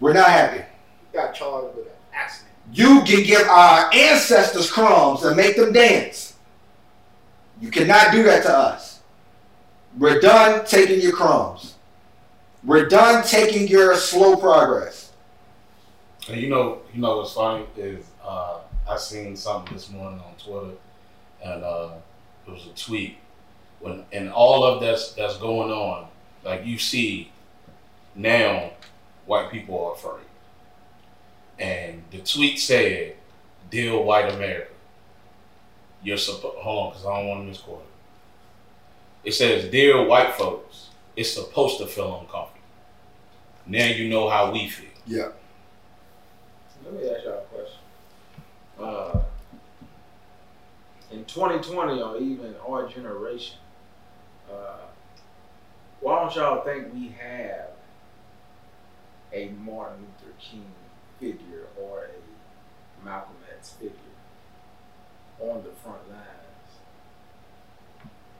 we're not happy. You got charged with an accident. You can give our ancestors crumbs and make them dance. You cannot do that to us. We're done taking your crumbs. We're done taking your slow progress. And you know, you know what's funny is uh, I seen something this morning on Twitter, and uh, it was a tweet when and all of that's that's going on. Like you see now, white people are afraid, and the tweet said, "Deal white America." You're supposed to hold on because I don't want to misquote it. It says, "Dear white folks, it's supposed to feel uncomfortable." Now you know how we feel. Yeah. Let me ask y'all a question. Uh, in 2020, or even our generation, uh, why don't y'all think we have a Martin Luther King figure or a Malcolm X figure on the front lines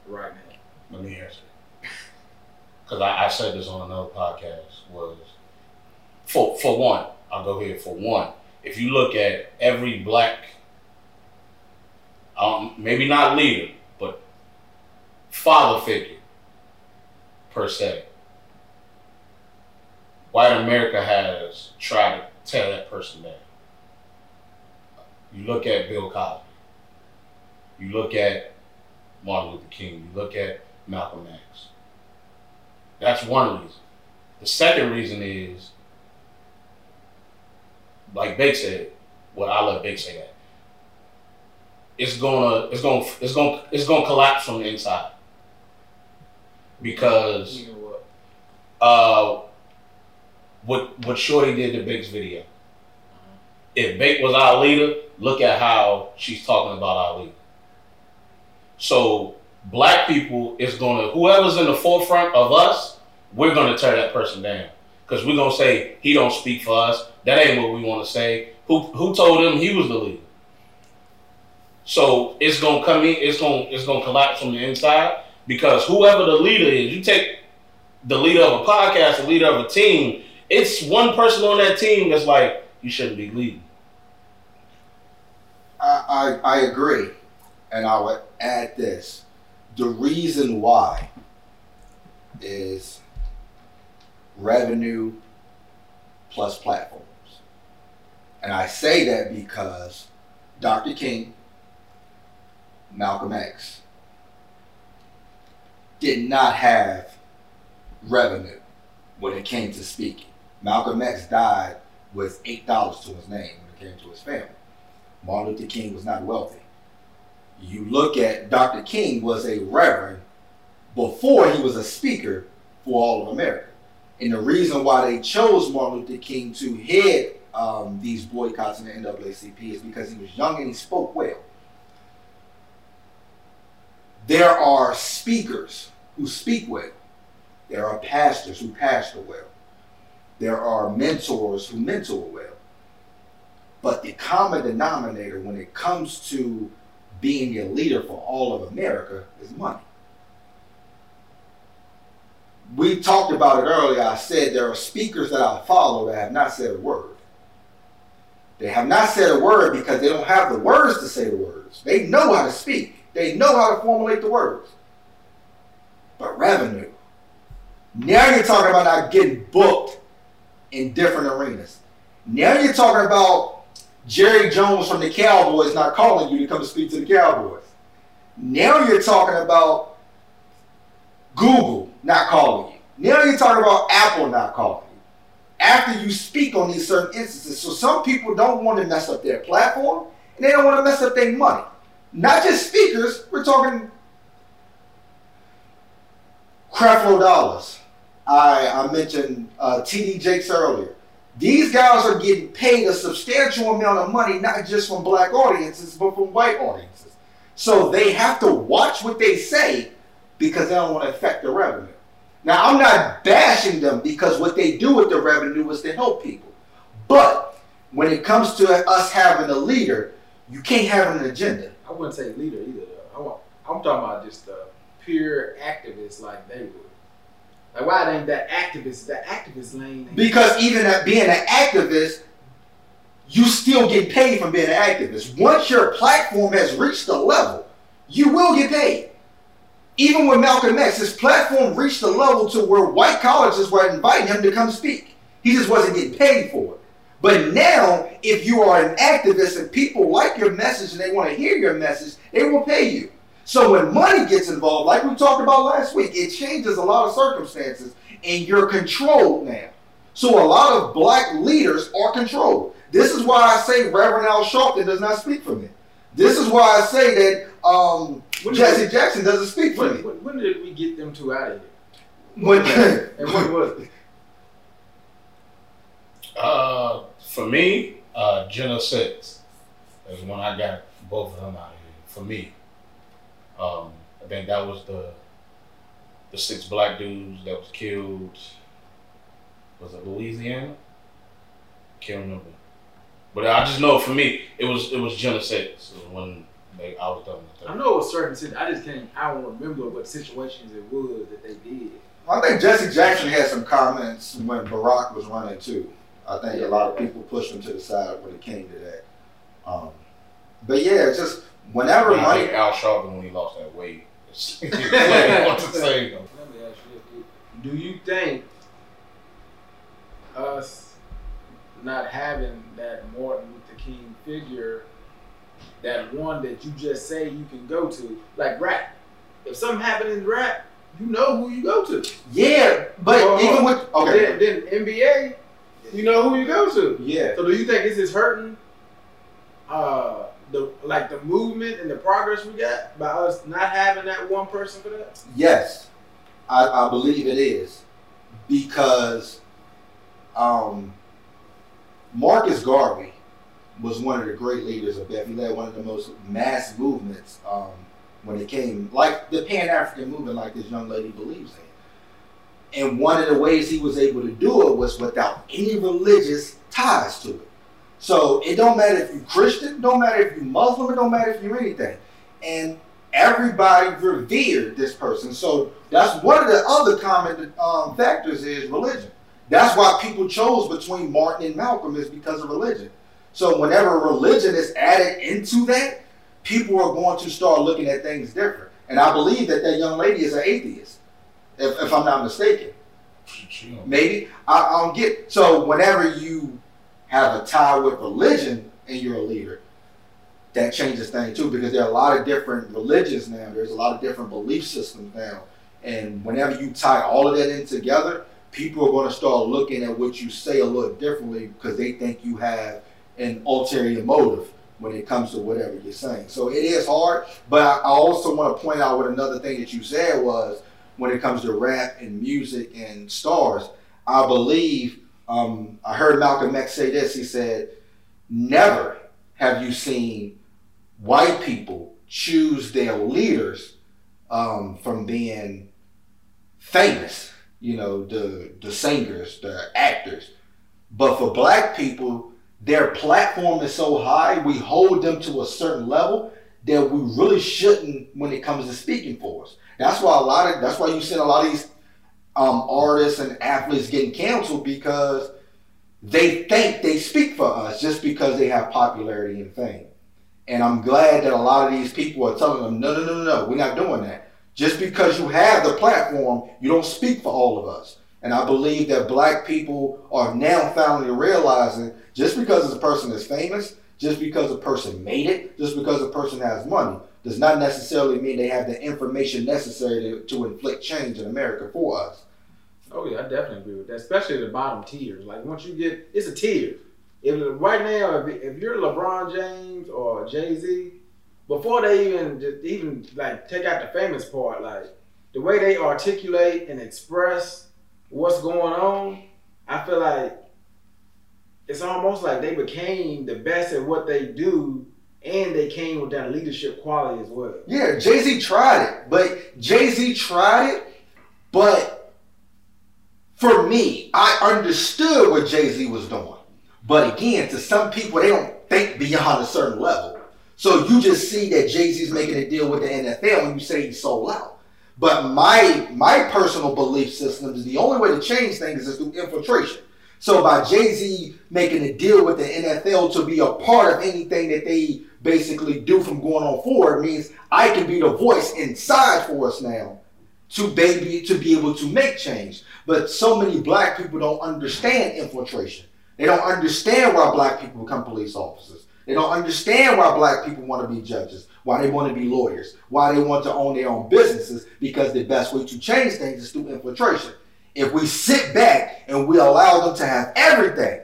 right now? Let me answer. Because I, I said this on another podcast was for for one, I'll go here for one. If you look at every black, um, maybe not leader, but father figure per se, white America has tried to tear that person down. You look at Bill Cosby. You look at Martin Luther King. You look at Malcolm X. That's one reason. The second reason is, like Bake said, what I love Bake say that. It's gonna, it's gonna, it's gonna, it's gonna collapse from the inside. Because You know what? uh, what what Shorty did to Bake's video. If Bake was our leader, look at how she's talking about our leader. So black people is gonna whoever's in the forefront of us, we're gonna tear that person down. Cause we're gonna say he don't speak for us. That ain't what we wanna say. Who who told him he was the leader? So it's gonna come in, it's gonna it's gonna collapse from the inside because whoever the leader is, you take the leader of a podcast, the leader of a team, it's one person on that team that's like, you shouldn't be leading. I, I, I agree. And I would add this. The reason why is revenue plus platforms. And I say that because Dr. King, Malcolm X, did not have revenue when it came to speaking. Malcolm X died with $8 to his name when it came to his family. Martin Luther King was not wealthy. You look at Dr. King was a reverend before he was a speaker for all of America. And the reason why they chose Martin Luther King to head um, these boycotts in the NAACP is because he was young and he spoke well. There are speakers who speak well. There are pastors who pastor well. There are mentors who mentor well. But the common denominator when it comes to being a leader for all of America is money. We talked about it earlier. I said there are speakers that I follow that have not said a word. They have not said a word because they don't have the words to say the words. They know how to speak, they know how to formulate the words. But revenue. Now you're talking about not getting booked in different arenas. Now you're talking about Jerry Jones from the Cowboys not calling you to come speak to the Cowboys. Now you're talking about Google not calling you. Now you're talking about Apple not calling you. After you speak on these certain instances. So some people don't want to mess up their platform and they don't want to mess up their money. Not just speakers, we're talking Creflo Dollars. I, I mentioned uh, TD Jakes earlier. These guys are getting paid a substantial amount of money, not just from black audiences, but from white audiences. So they have to watch what they say because they don't want to affect the revenue. Now, I'm not bashing them because what they do with the revenue is to help people. But when it comes to us having a leader, you can't have an agenda. I wouldn't say leader either. Though. I want, I'm talking about just the pure activists like they would. Like why ain't that activist? The activist lane. Because even at being an activist, you still get paid from being an activist. Once your platform has reached a level, you will get paid. Even with Malcolm X, his platform reached a level to where white colleges were inviting him to come speak. He just wasn't getting paid for it. But now, if you are an activist and people like your message and they want to hear your message, they will pay you. So when money gets involved, like we talked about last week, it changes a lot of circumstances and you're controlled now. So a lot of black leaders are controlled. This is why I say Reverend Al Sharpton does not speak for me. This is why I say that um, When did- Jesse Jackson doesn't speak for When, me. when, when did we get them two out of here? When, And when was it? Uh, for me, uh, Jena Six is when I got both of them out of here. For me, um, I think that was the the six black dudes that was killed. Was it Louisiana? Can't remember. But I just know for me, it was it was Jena Six when they, I was done with I know it was certain. sit- I just can't. I don't remember what situations it was that they did. I think Jesse Jackson had some comments when Barack was running too. I think a lot of people pushed him to the side when it came to that. Um, but yeah, just whenever I money. think Al Sharpton when he lost that weight. It's- what to say? Let me ask you. Do you think us not having that Martin Luther King figure, that one that you just say you can go to, like rap? If something happened in rap, you know who you go to. Yeah, but Well, even with okay, Then, then NBA, you know who you go to. yeah, So do you think this is hurting uh the like the movement and the progress we got by us not having that one person for that? yes, I, I believe it is because um, Marcus Garvey was one of the great leaders of Beth. He led one of the most mass movements um, when it came, like the Pan African movement, like this young lady believes in. And one of the ways he was able to do it was without any religious ties to it. So it don't matter if you're Christian, don't matter if you're Muslim, it don't matter if you're anything. And everybody revered this person. So that's one of the other common um, factors is religion. That's why people chose between Martin and Malcolm is because of religion. So whenever religion is added into that, people are going to start looking at things different. And I believe that that young lady is an atheist, if, if I'm not mistaken. Maybe I, I don't get. So whenever you have a tie with religion and you're a leader, that changes things too because there are a lot of different religions now. There's a lot of different belief systems now, and whenever you tie all of that in together, people are going to start looking at what you say a little differently because they think you have an ulterior motive when it comes to whatever you're saying. So it is hard, but I, also want to point out what another thing that you said was when it comes to rap and music and stars. I believe um, I heard Malcolm X say this. He said, "Never have you seen white people choose their leaders um, from being famous. You know, the the singers, the actors. But for black people, their platform is so high. We hold them to a certain level that we really shouldn't when it comes to speaking for us. That's why a lot of that's why you see a lot of these um, artists and athletes getting canceled because they think they speak for us just because they have popularity and fame. And I'm glad that a lot of these people are telling them, no, no, no, no, no, we're not doing that. Just because you have the platform, you don't speak for all of us. And I believe that black people are now finally realizing just because a person is famous Just because a person made it, just because a person has money, does not necessarily mean they have the information necessary to, to inflict change in America for us. Oh yeah, I definitely agree with that. Especially the bottom tiers. Like once you get, it's a tier. If right now, if, if you're LeBron James or Jay Z, before they even just even like take out the famous part, like the way they articulate and express what's going on, I feel like it's almost like they became the best at what they do, and they came with that leadership quality as well. Yeah, Jay Z tried it, but Jay Z tried it, but for me, I understood what Jay Z was doing. But again, to some people, they don't think beyond a certain level. So you just see that Jay Z is making a deal with the NFL when you say he's sold out. But my my personal belief system is the only way to change things is through infiltration. So by Jay Z making a deal with the NFL to be a part of anything that they basically do from going on forward means I can be the voice inside for us now to baby to be able to make change. But so many black people don't understand infiltration. They don't understand why black people become police officers. They don't understand why black people want to be judges, why they want to be lawyers, why they want to own their own businesses, because the best way to change things is through infiltration. If we sit back and we allow them to have everything,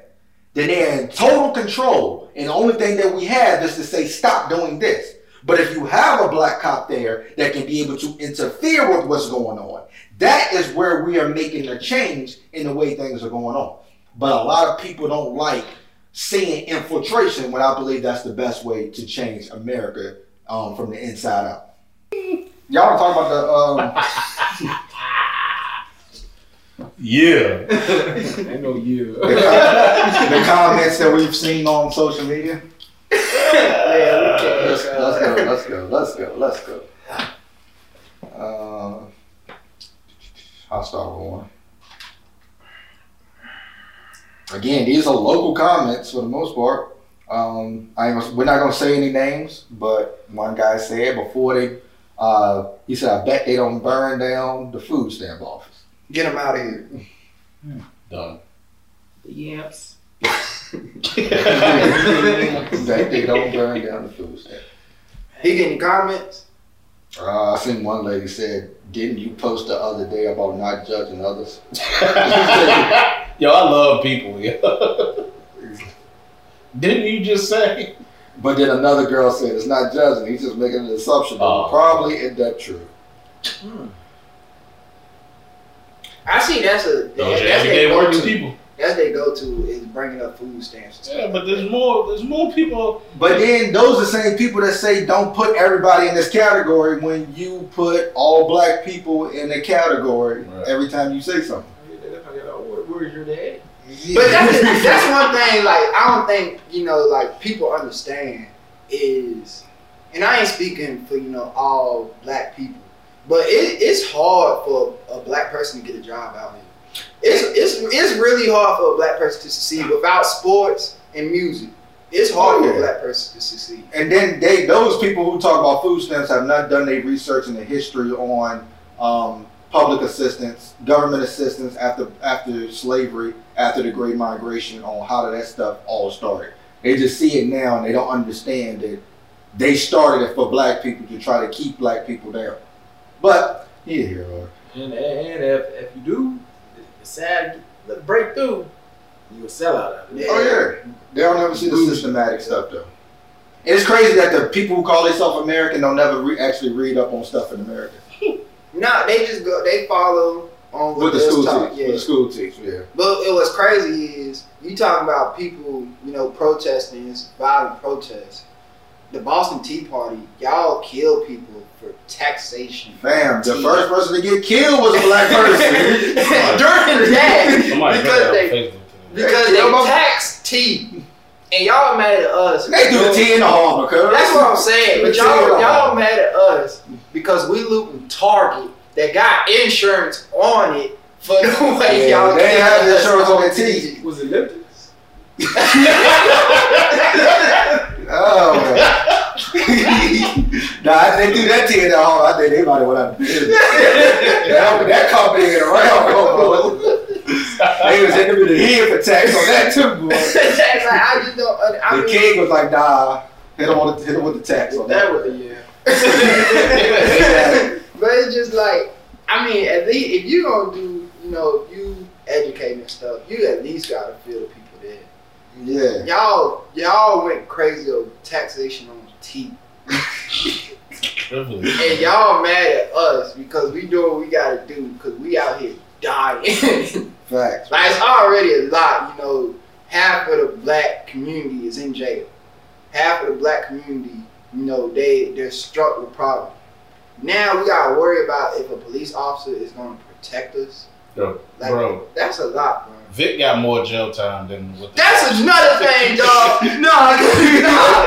then they're in total control. And the only thing that we have is to say, stop doing this. But if you have a black cop there that can be able to interfere with what's going on, that is where we are making a change in the way things are going on. But a lot of people don't like seeing infiltration when I believe that's the best way to change America um, from the inside out. Y'all don't talk about the um, Yeah. Ain't no you. the comments that we've seen on social media. Yeah, we can. Let's, let's go. Let's go. Let's go. Let's go. Uh, I'll start with one. Again, these are local comments for the most part. Um, I ain't we're not gonna say any names, but one guy said before they, uh, he said, "I bet they don't burn down the food stamp office." Get them out of here. Done. The yamps. bet they don't burn down the food stamp. He getting comments? Uh, I seen one lady said, "Didn't you post the other day about not judging others?" Yo, I love people. Yo. Didn't you just say? But then another girl said, "It's not judging. He's just making an assumption that Oh. probably end up true." I see that's a Those that's are their everyday working people. That's their go to is bringing up food stamps. Yeah, but there's more. There's more people. But then those are the same people that say don't put everybody in this category when you put all black people in a category Right. every time you say something. Oh, Where's your dad? But that's, that's one thing. Like I don't think you know, like people understand is, and I ain't speaking for you know all black people, but it, it's hard for a black person to get a job out here. It's it's it's really hard for a black person to succeed without sports and music. It's hard Oh, for a black person to succeed. And then they those people who talk about food stamps have not done their research and the history on um, public assistance, government assistance after after slavery, after the Great Migration, on how did that stuff all start. They just see it now and they don't understand that they started it for black people to try to keep black people down. But yeah, here are. And, and if, if you do decide to break through, you a sellout out of it. Oh yeah, they don't ever see the systematic stuff though. It's crazy that the people who call themselves American don't never re- actually read up on stuff in America. No, they just go. They follow on what With the school taught, teach, Yeah. with the school teach, yeah. But it was crazy is you talking about people, you know, protesting, violent protests. The Boston Tea Party, y'all kill people for taxation. Fam, the first person to get killed was a black person. During that, Somebody because they Facebook today. because Yeah, they but- tax tea, and y'all mad at us. they do the tea in the harbor, cuz. That's what I'm saying. But Tea in the y'all, y'all mad at us because we looting Target that got insurance on it for the way Yeah, y'all they ain't have killing us insurance on their TV. tea. Was it Lipton's? Oh man. Nah, they do that tea in the harbor, I think they might have went out of business. that, that company ain't around no more. they was in the head for tax on that too, boy. It's like, I just don't. I The mean, king was like, nah, hit him, on the, hit him with the tax on that that. was the yeah. but it's just like, I mean, at least if you gonna do, you know, you educating and stuff, you at least gotta feel the people there. Yeah. Y'all, y'all went crazy over taxation on tea, Privilege. and y'all mad at us because we do what we gotta do because we out here dying. Facts. Like it's already a lot, you know. Half of the black community is in jail. Half of the black community, you know, they they're struck with problems. Now we gotta worry about if a police officer is gonna protect us. Yo, Like bro, that's a lot, bro. Vick got more jail time than what the That's another thing, dog. No, nah,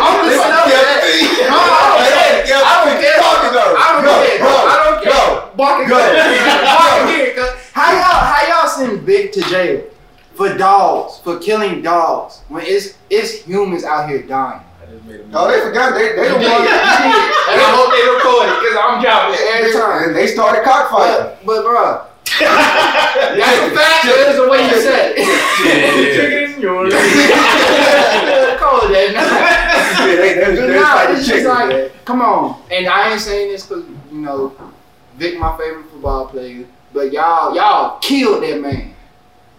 I'm listening up to that. No, I don't care. I don't care. I don't care. I don't care. Go. Barking Go. Barking here, cause how y'all how y'all send Vick to jail for dogs for killing dogs when it's it's humans out here dying. I just made a No, oh, they forgot. They, they don't did. want And I hope they record it because I'm dropping every time. And they started cockfighting. But, but bro, that's a fact. That's the way you said it. Chicken yours. Call it that. Yeah, they, they, was- But they was nah, fighting it's just like, man. come on. And I ain't saying this because you know, Vick, my favorite football player. But y'all, y'all killed that man.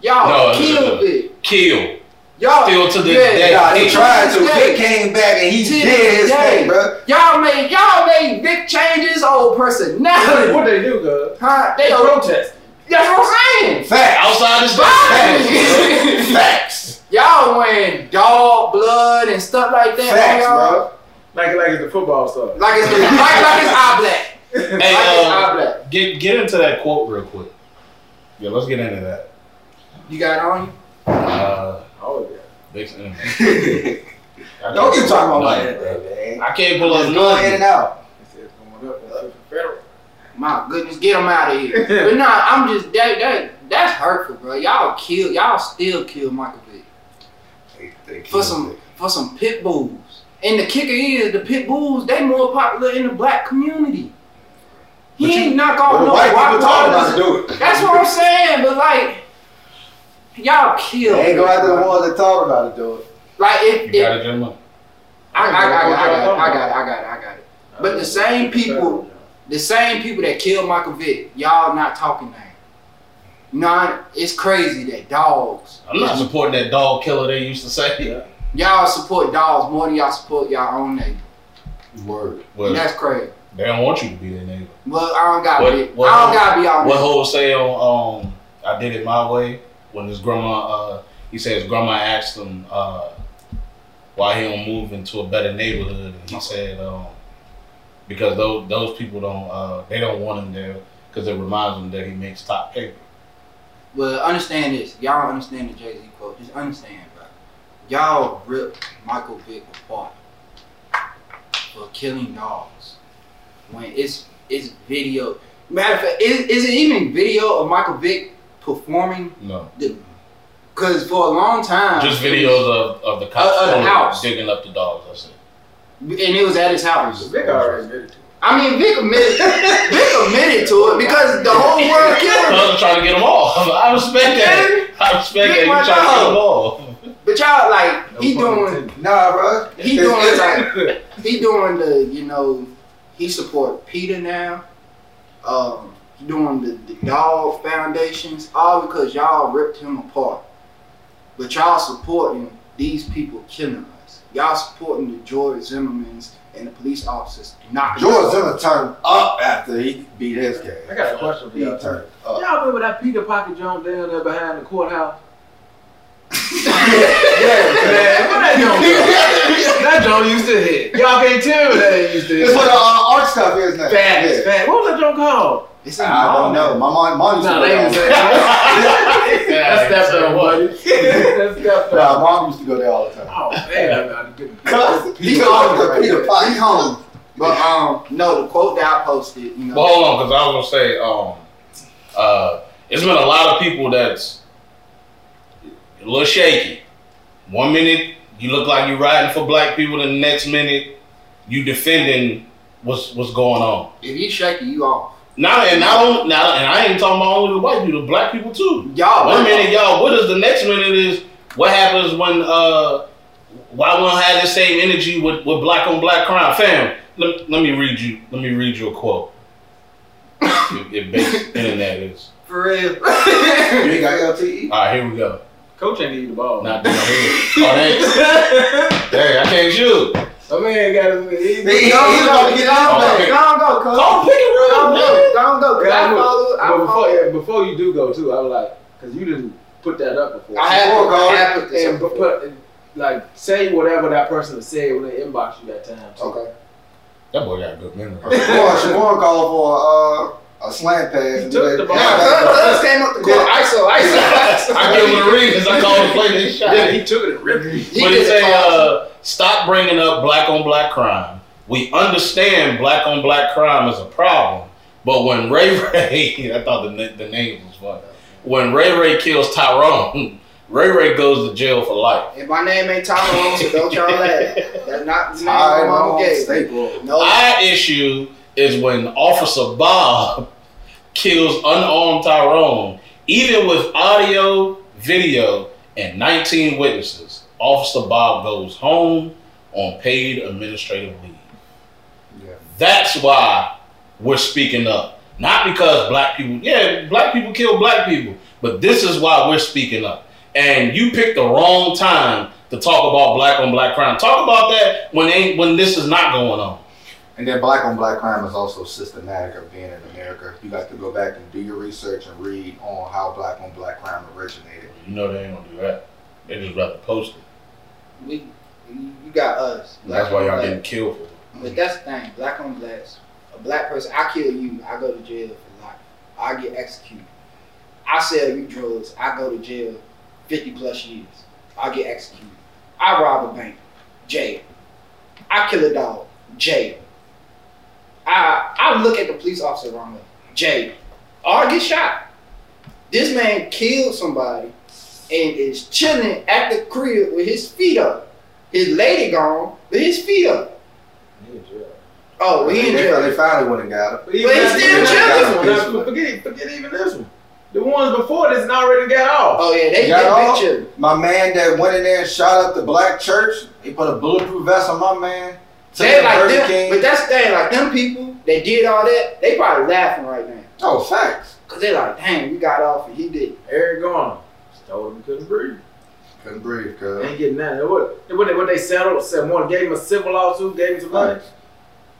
Y'all No, no, killed no. Vick. Kill. Y'all Still to this yeah, day. Nah, they Hey, tried to. Hey. Vick came back and he To did his day. thing, bro. Y'all made y'all made Vick change his whole personality. What they do, cuz? Huh? They They protest. That's what I'm saying. Facts. Outside this Facts. Facts. Y'all wearing dog blood and stuff like that. Facts, on bro. Like like it's the football stuff. Like it's like, like it's eye black. Hey, like it's eye uh, black. get get into that quote real quick. Yeah, let's get into that. You got it on you? Uh, Oh yeah. Vick's in. Don't you talking about No. that, man. I can't pull up Just going in and out. They said it's going up. That's federal. My goodness, get them out of here. but nah, I'm just that that that's hurtful, bro. Y'all kill, y'all still kill Michael Vick They- they for some Vick. for some pit bulls. And the kicker is the pit bulls they more popular in the black community. He But you- ain't knock But off the no white people talking about Rottweilers. to do it. That's what I'm saying. But like, y'all kill. They ain't go Vick, after the bro. ones that talk about it, do it. Like if, You if got it, Jim? I, I, I, I, got it, I got it, I got it, I got it, I got it. But the same people, the same people that killed Michael Vick, y'all not talking now. Nah, it's crazy that dogs, I'm not supporting that dog killer they used to say. y'all support dogs more than y'all support y'all own neighbor. Word. Well, That's crazy. they don't want you to be their neighbor. Well, I don't gotta What- be, what- I don't gotta be on What that. Ho say um, I did it my way when his grandma uh, he says grandma asked him uh, why he don't move into a better neighborhood, and he said um, because those those people don't uh, they don't want him there because it reminds them that he makes top paper. Well, understand this. Y'all understand the Jay Z quote. Just understand, bro. Y'all ripped Michael Vick apart for killing dogs. When it's it's video. Matter of fact, is, is it even video of Michael Vick performing? No, Because for a long time, just videos of, of the cops Of- of the house. digging up the dogs. That's it. And it was at his house. Vick already admitted to it. I mean, Vick admitted, Vick admitted to it because the whole world killed him. I was trying to get them off. I respect that. I respect Vick that. You my trying to get dog. them off. But y'all like he No pun doing. Nah, bro. he doing like he doing the you know he support PETA now. Um, he doing the, the dog foundations all because y'all ripped him apart. But y'all supporting these people killing us. Y'all supporting the George Zimmermans and the police officers knocking George us Zimmer turned up after he beat his guy. I got a question for y'all. turned up. Y'all remember that Peter Pocket Jones down there behind the courthouse? Yeah, Man, what that Jones do? That Jones used to hit. Y'all can't tell me that ain't used to hit. It's what the uh, art stuff is now. Facts, Yeah. facts. What was that joke called? It's in I don't know. My mom, mom used to No, go they down didn't say there. that. That's step down, buddy. That's step Nah, down. mom used to go there all the time. Oh man, I got good. He's home. He's home. But um, no, the quote that I posted, you know. But hold on, because I was gonna say, um, uh, it's been a lot of people that's a little shaky. One minute you look like you're riding for black people, and the next minute you defending what's what's going on. If you shaky, you off. Now and not only now, and I ain't talking about only the white people, the black people too. Y'all, One minute y'all, what is the next minute is what happens when uh why we don't have the same energy with, with black on black crime, fam? Let, let me read you. Let me read you a quote. it, it basic internet is. for real. You ain't got? LTE? All right, here we go. Coach ain't give you the ball. Not down here. Oh, that, dang, I can't shoot. My man got a. He, He- he about to get on Okay. there. Go on, go, cuz. Oh, pick it Go on, up, go. man. Go on, go. 'cause Yeah, I look, follow. I but before, yeah, before you do go too, I was like, because you didn't put that up before. I have, Before, I cuz. have put this and up but before. put like say whatever that person has said when they inbox you that time. Too. Okay. That boy got a good memory. Siobhan, Siobhan called for uh, a slant pass. He and took the ball. they- Now, cuz, cuz came up the court. ISO, ISO, ISO. I give him a read because I called to play this shot. Yeah, he took it and ripped it. He but did it say, call. uh, stop bringing up black on black crime. We understand black on black crime is a problem, but when Ray Ray, I thought the, the name was funny. When Ray Ray kills Tyrone, Ray Ray goes to jail for life. If my name ain't Tyrone, so don't y'all laugh. That's not the name All my mama right, gave. me. staple. No, I issue is when Officer Bob kills unarmed Tyrone, even with audio, video, and 19 witnesses. Officer Bob goes home on paid administrative leave. Yeah. That's why we're speaking up. Not because black people, yeah, black people kill black people, but this is why we're speaking up. And you picked the wrong time to talk about black on black crime. Talk about that when ain't when this is not going on. And then black on black crime is also systematic of being in America. You got to go back and do your research and read on how black on black crime originated. You know they ain't gonna do that. They just rather post it. we, you got us. That's why y'all Black. getting killed for it. But that's the thing, black on blacks. A black person, I kill you, I go to jail for life. I get executed. I sell you drugs, I go to jail 50 plus years. I get executed. I rob a bank, jail. I kill a dog, jail. I I look at the police officer wrong way, jail. Or get shot. This man killed somebody and is chilling at the crib with his feet up. His lady gone, but his feet up. He in jail. Oh, he in they, jail. they finally went and got him. But But he's still forget chilling. this one. Now, Forget, forget even this one. The ones before this already got off. Oh yeah, they Got they off? big. My man that went in there and shot up the black church, he put a bulletproof vest on my man. Took They him like them, King. but that's the thing. Like them people, they did all that. They probably laughing right now oh, facts. because they like, dang, we got off and he did. Eric gone. Just told him he couldn't breathe. Couldn't breathe, They cuz. ain't getting nothing. What, what, they, what they settled? Said one gave him a civil lawsuit, gave him some money.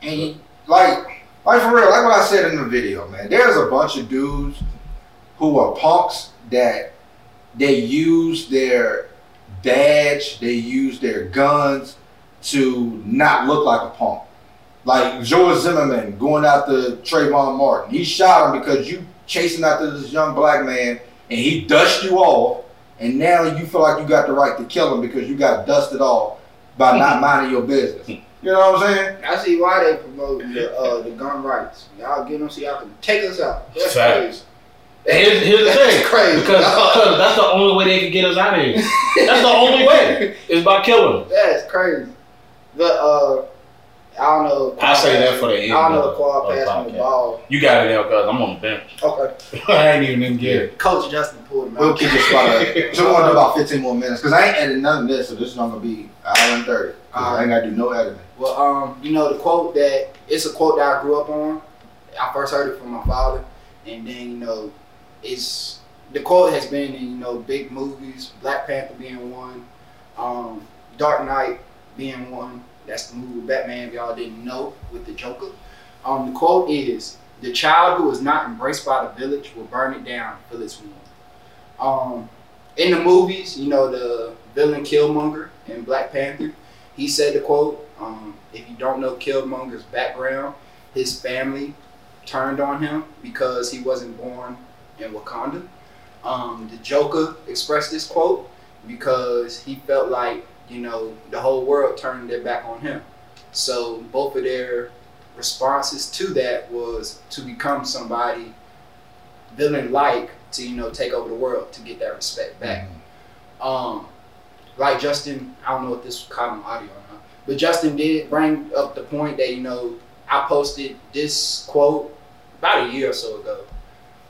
And Like, like for real, like what I said in the video, man. There's a bunch of dudes who are punks that they use their badge, they use their guns to not look like a punk. Like George Zimmerman going after Trayvon Martin. He shot him because you chasing after this young black man and he dusted you off, and now you feel like you got the right to kill him because you got dusted off by not minding your business. You know what I'm saying? I see why they promoting the uh, the gun rights. Y'all get them so y'all can take us out. That's Facts. crazy. Here's, here's the That's thing. crazy. Because, because that's the only way they can get us out of here. That's the only way. Is by killing us. That's crazy. But uh, I don't know. I say that for the end. I don't know of if Quad of the passed me the ball. You got it now, cuz I'm on the bench. Okay. I ain't even in gear. Coach Justin pulled him We'll keep this spot up. So we're gonna do about 15 more minutes because I ain't editing none of this, so this is not gonna be an hour and 30. 'cause I ain't gotta do no editing. Well, um, you know the quote that it's a quote that I grew up on. I first heard it from my father, and then you know, it's the quote has been in you know big movies, Black Panther being one, um, Dark Knight being one. That's the movie with Batman. If y'all didn't know with the Joker. Um, the quote is, "The child who is not embraced by the village will burn it down till it's warm." Um, in the movies, you know the villain Killmonger in Black Panther he said the quote um, if you don't know killmonger's background his family turned on him because he wasn't born in wakanda um, the joker expressed this quote because he felt like you know the whole world turned their back on him so both of their responses to that was to become somebody villain like to you know take over the world to get that respect back um, like Justin, I don't know if this caught on audio or not, but Justin did bring up the point that you know I posted this quote about a year or so ago.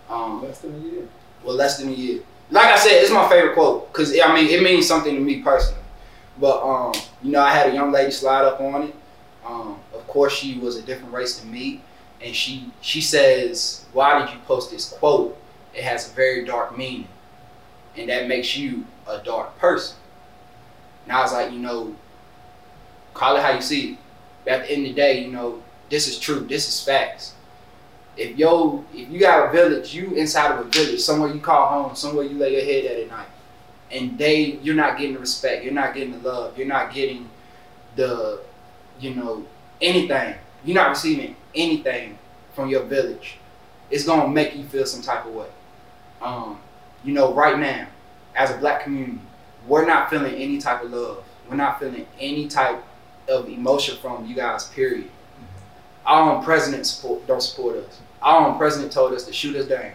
Um, Less than a year. well, less than a year. Like I said, it's my favorite quote because I mean it means something to me personally. But um, you know, I had a young lady slide up on it. Um, of course, she was a different race than me, and she she says, "Why did you post this quote? It has a very dark meaning, and that makes you a dark person." And I was like, you know, call it how you see it. But at the end of the day, you know, this is true. This is facts if yo if you got a village, you inside of a village, somewhere you call home, somewhere you lay your head at at night, and they you're not getting the respect, you're not getting the love, you're not getting the you know anything, you're not receiving anything from your village, it's gonna make you feel some type of way. Um, you know, right now, as a black community, we're not feeling any type of love. We're not feeling any type of emotion from you guys. Period. Our own president support, don't support us. Our own president told us to shoot us down,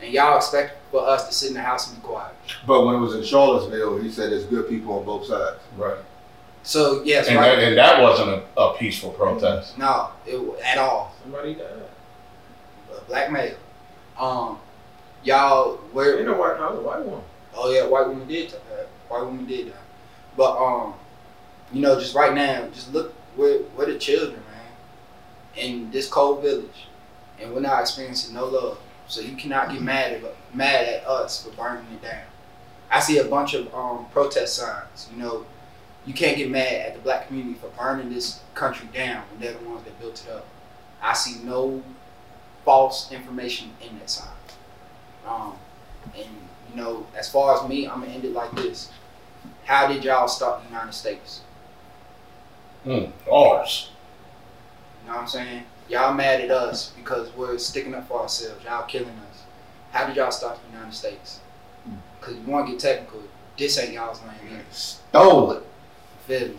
and y'all expect for us to sit in the house and be quiet. But when it was in Charlottesville, he said there's good people on both sides. Right. So yes, And right. that, and that wasn't a, a peaceful protest. no, it, at all. Somebody died. A black male. Um, y'all, where Ain't no white house, a white one. Oh yeah, white women did that. White women did that. But um, you know, just right now, just look where where the children, man, in this cold village, and we're not experiencing no love. So you cannot get mad at mad at us for burning it down. I see a bunch of um protest signs. You know, you can't get mad at the black community for burning this country down when they're the ones that built it up. I see no false information in that sign. Um, and you know, as far as me, I'm gonna end it like this. How did y'all start the United States? Mm, ours. You know what I'm saying? Y'all mad at us because we're sticking up for ourselves. Y'all killing us. How did y'all stop the United States? Because you want to get technical. This ain't y'all's land either. Stole it. Feel me?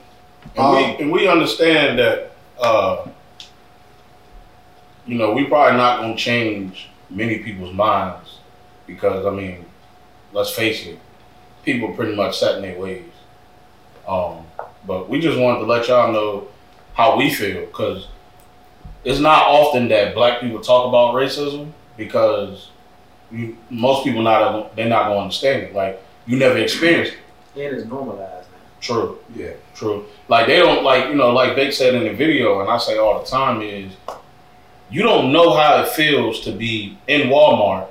And, Um, we, and we understand that, uh, you know, we probably not going to change many people's minds because, I mean, let's face it, people pretty much set in their ways. Um, but we just wanted to let y'all know how we feel because it's not often that black people talk about racism because you, most people not they're not going to understand it. Like you never experienced it. And it's normalized now. True. Yeah. True. Like they don't like you know like they said in the video, and I say all the time is you don't know how it feels to be in Walmart.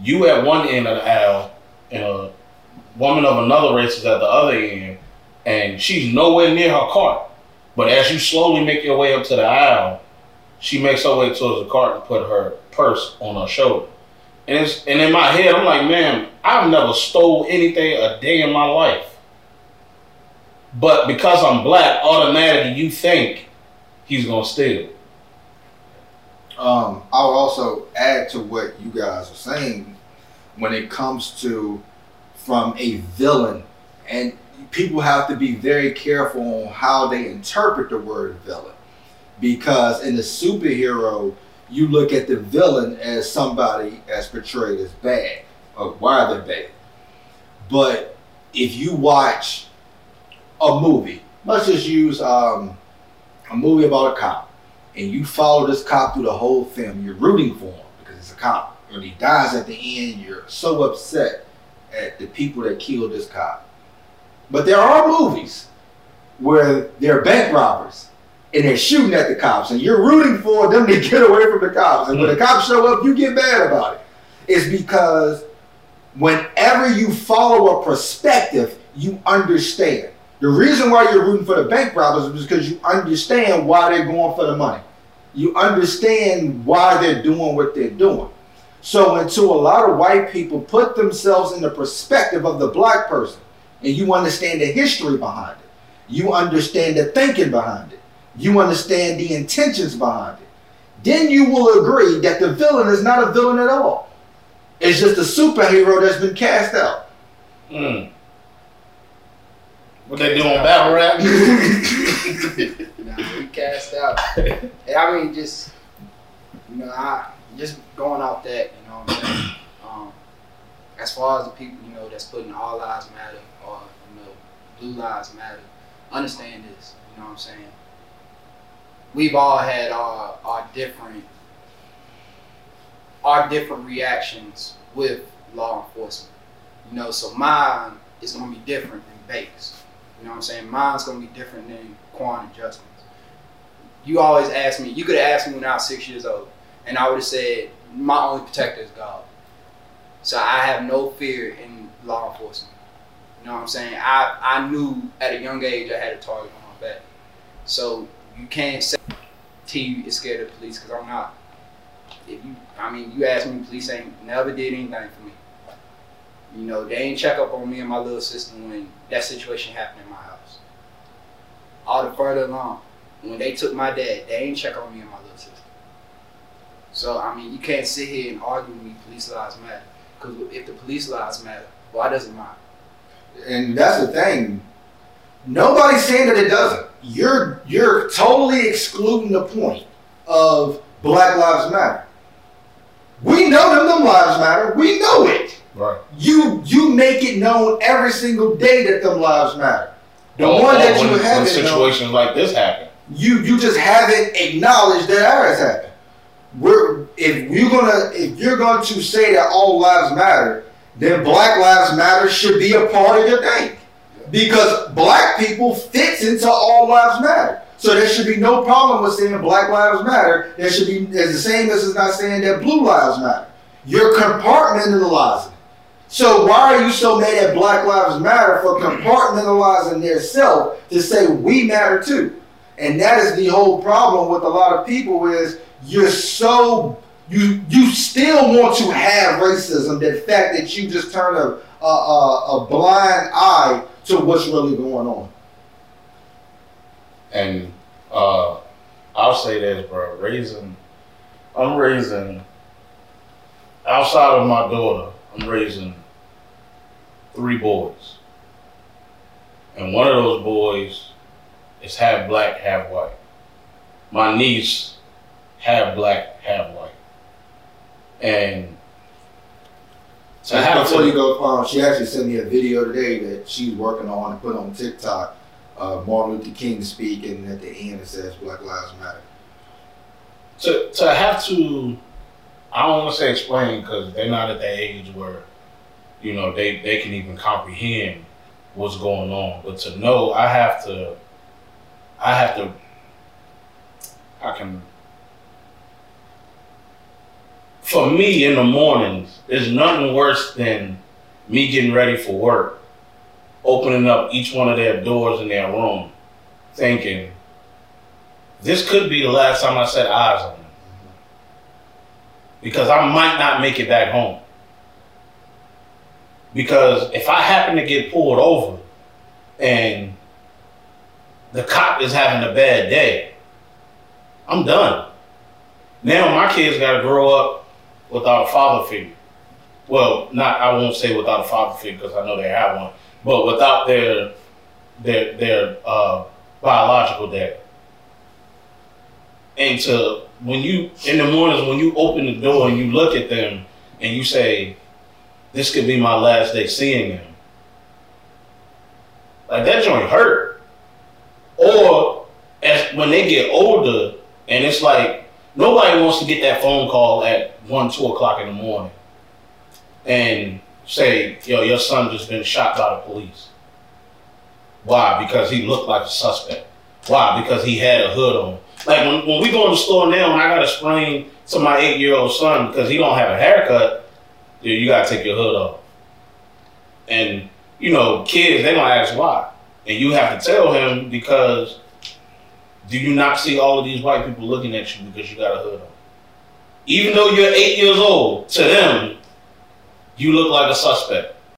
You at one end of the aisle, and a woman of another race is at the other end, and she's nowhere near her cart. But as you slowly make your way up to the aisle, she makes her way towards the cart and put her purse on her shoulder. And it's and in my head, I'm like, man, I've never stole anything a day in my life. But because I'm black, automatically you think he's gonna steal. Um, I'll also add to what you guys are saying when it comes to from a villain, and people have to be very careful on how they interpret the word villain, because in the superhero, you look at the villain as somebody as portrayed as bad, or why they're bad. But if you watch a movie, let's just use um, a movie about a cop and you follow this cop through the whole film, you're rooting for him because it's a cop. When he dies at the end, you're so upset at the people that killed this cop. But there are movies where they're bank robbers and they're shooting at the cops, and you're rooting for them to get away from the cops. And when the hmm. cops show up, you get mad about it. It's because whenever you follow a perspective, you understand. The reason why you're rooting for the bank robbers is because you understand why they're going for the money. You understand why they're doing what they're doing. So until a lot of white people put themselves in the perspective of the black person, and you understand the history behind it, you understand the thinking behind it, you understand the intentions behind it, then you will agree that the villain is not a villain at all. It's just a superhero that's been cast out. Mm. What they doing battle rap? Nah, we cast out. And I mean, just you know, I just going off that, you know what I'm saying. Um, as far as the people, you know, that's putting all lives matter or you know, blue lives matter, understand this. You know what I'm saying. We've all had our our different our different reactions with law enforcement. You know, so mine is gonna be different than Bates. You know what I'm saying? Mine's gonna be different than Quan and Justin's. You always ask me, you could have asked me when I was six years old, and I would have said, my only protector is God. So I have no fear in law enforcement. You know what I'm saying? I, I knew at a young age I had a target on my back. So you can't say T is scared of police because I'm not. If you, I mean, you ask me, police ain't never did anything for me. You know, they ain't check up on me and my little sister when that situation happened in my house. All the further along, when they took my dad, they ain't check on me and my little sister. So I mean, you can't sit here and argue with me. Police lives matter. Because if the police lives matter, why does it matter? and that's the thing. Nobody's saying that it doesn't. You're you're totally excluding the point of Black Lives Matter. We know them, them lives matter. We know it. Right. You you make it known every single day that them lives matter. The Or- one or that you when haven't known, situations like this happen. you you just haven't acknowledged that ours happened. We're if you're gonna if you're going to say that all lives matter, then Black Lives Matter should be a part of your thing. Because black people fits into all lives matter. So there should be no problem with saying Black Lives Matter. There should be as the same as it's not saying that blue lives matter. You're compartmentalizing. So why are you so mad at Black Lives Matter for compartmentalizing their self to say we matter too? And that is the whole problem with a lot of people is you're so you you still want to have racism. The fact that you just turn a, a, a blind eye to what's really going on. And uh, I'll say this, bro. Raising, I'm raising outside of my daughter. I'm raising three boys, and one of those boys is half black, half white. My niece, half black, half white, and to Just have before to you go, um, she actually sent me a video today that she's working on and put on TikTok. Uh, Martin Luther King speaking and at the end it says Black Lives Matter. to to have to I don't want to say explain because they're not at that age where you know they they can even comprehend what's going on. But to know, I have to I have to I can for me in the mornings, there's nothing worse than me getting ready for work, opening up each one of their doors in their room, thinking, this could be the last time I set eyes on them. Because I might not make it back home. Because if I happen to get pulled over and the cop is having a bad day, I'm done. Now my kids got to grow up without a father figure. Well, not I won't say without a father figure because I know they have one, but without their their their uh, biological dad. And to when you in the mornings when you open the door and you look at them and you say, "This could be my last day seeing them," like that joint hurt. Or as when they get older and it's like nobody wants to get that phone call at one, two o'clock in the morning and say, "Yo, your son just been shot by the police." Why? Because he looked like a suspect. Why? Because he had a hood on. Like when, when we go in the store now and I gotta explain to my eight year old son because he don't have a haircut, yeah, you gotta take your hood off. And you know, kids they gonna ask why, and you have to tell him because do you not see all of these white people looking at you because you got a hood on? Even though you're eight years old, to them, you look like a suspect.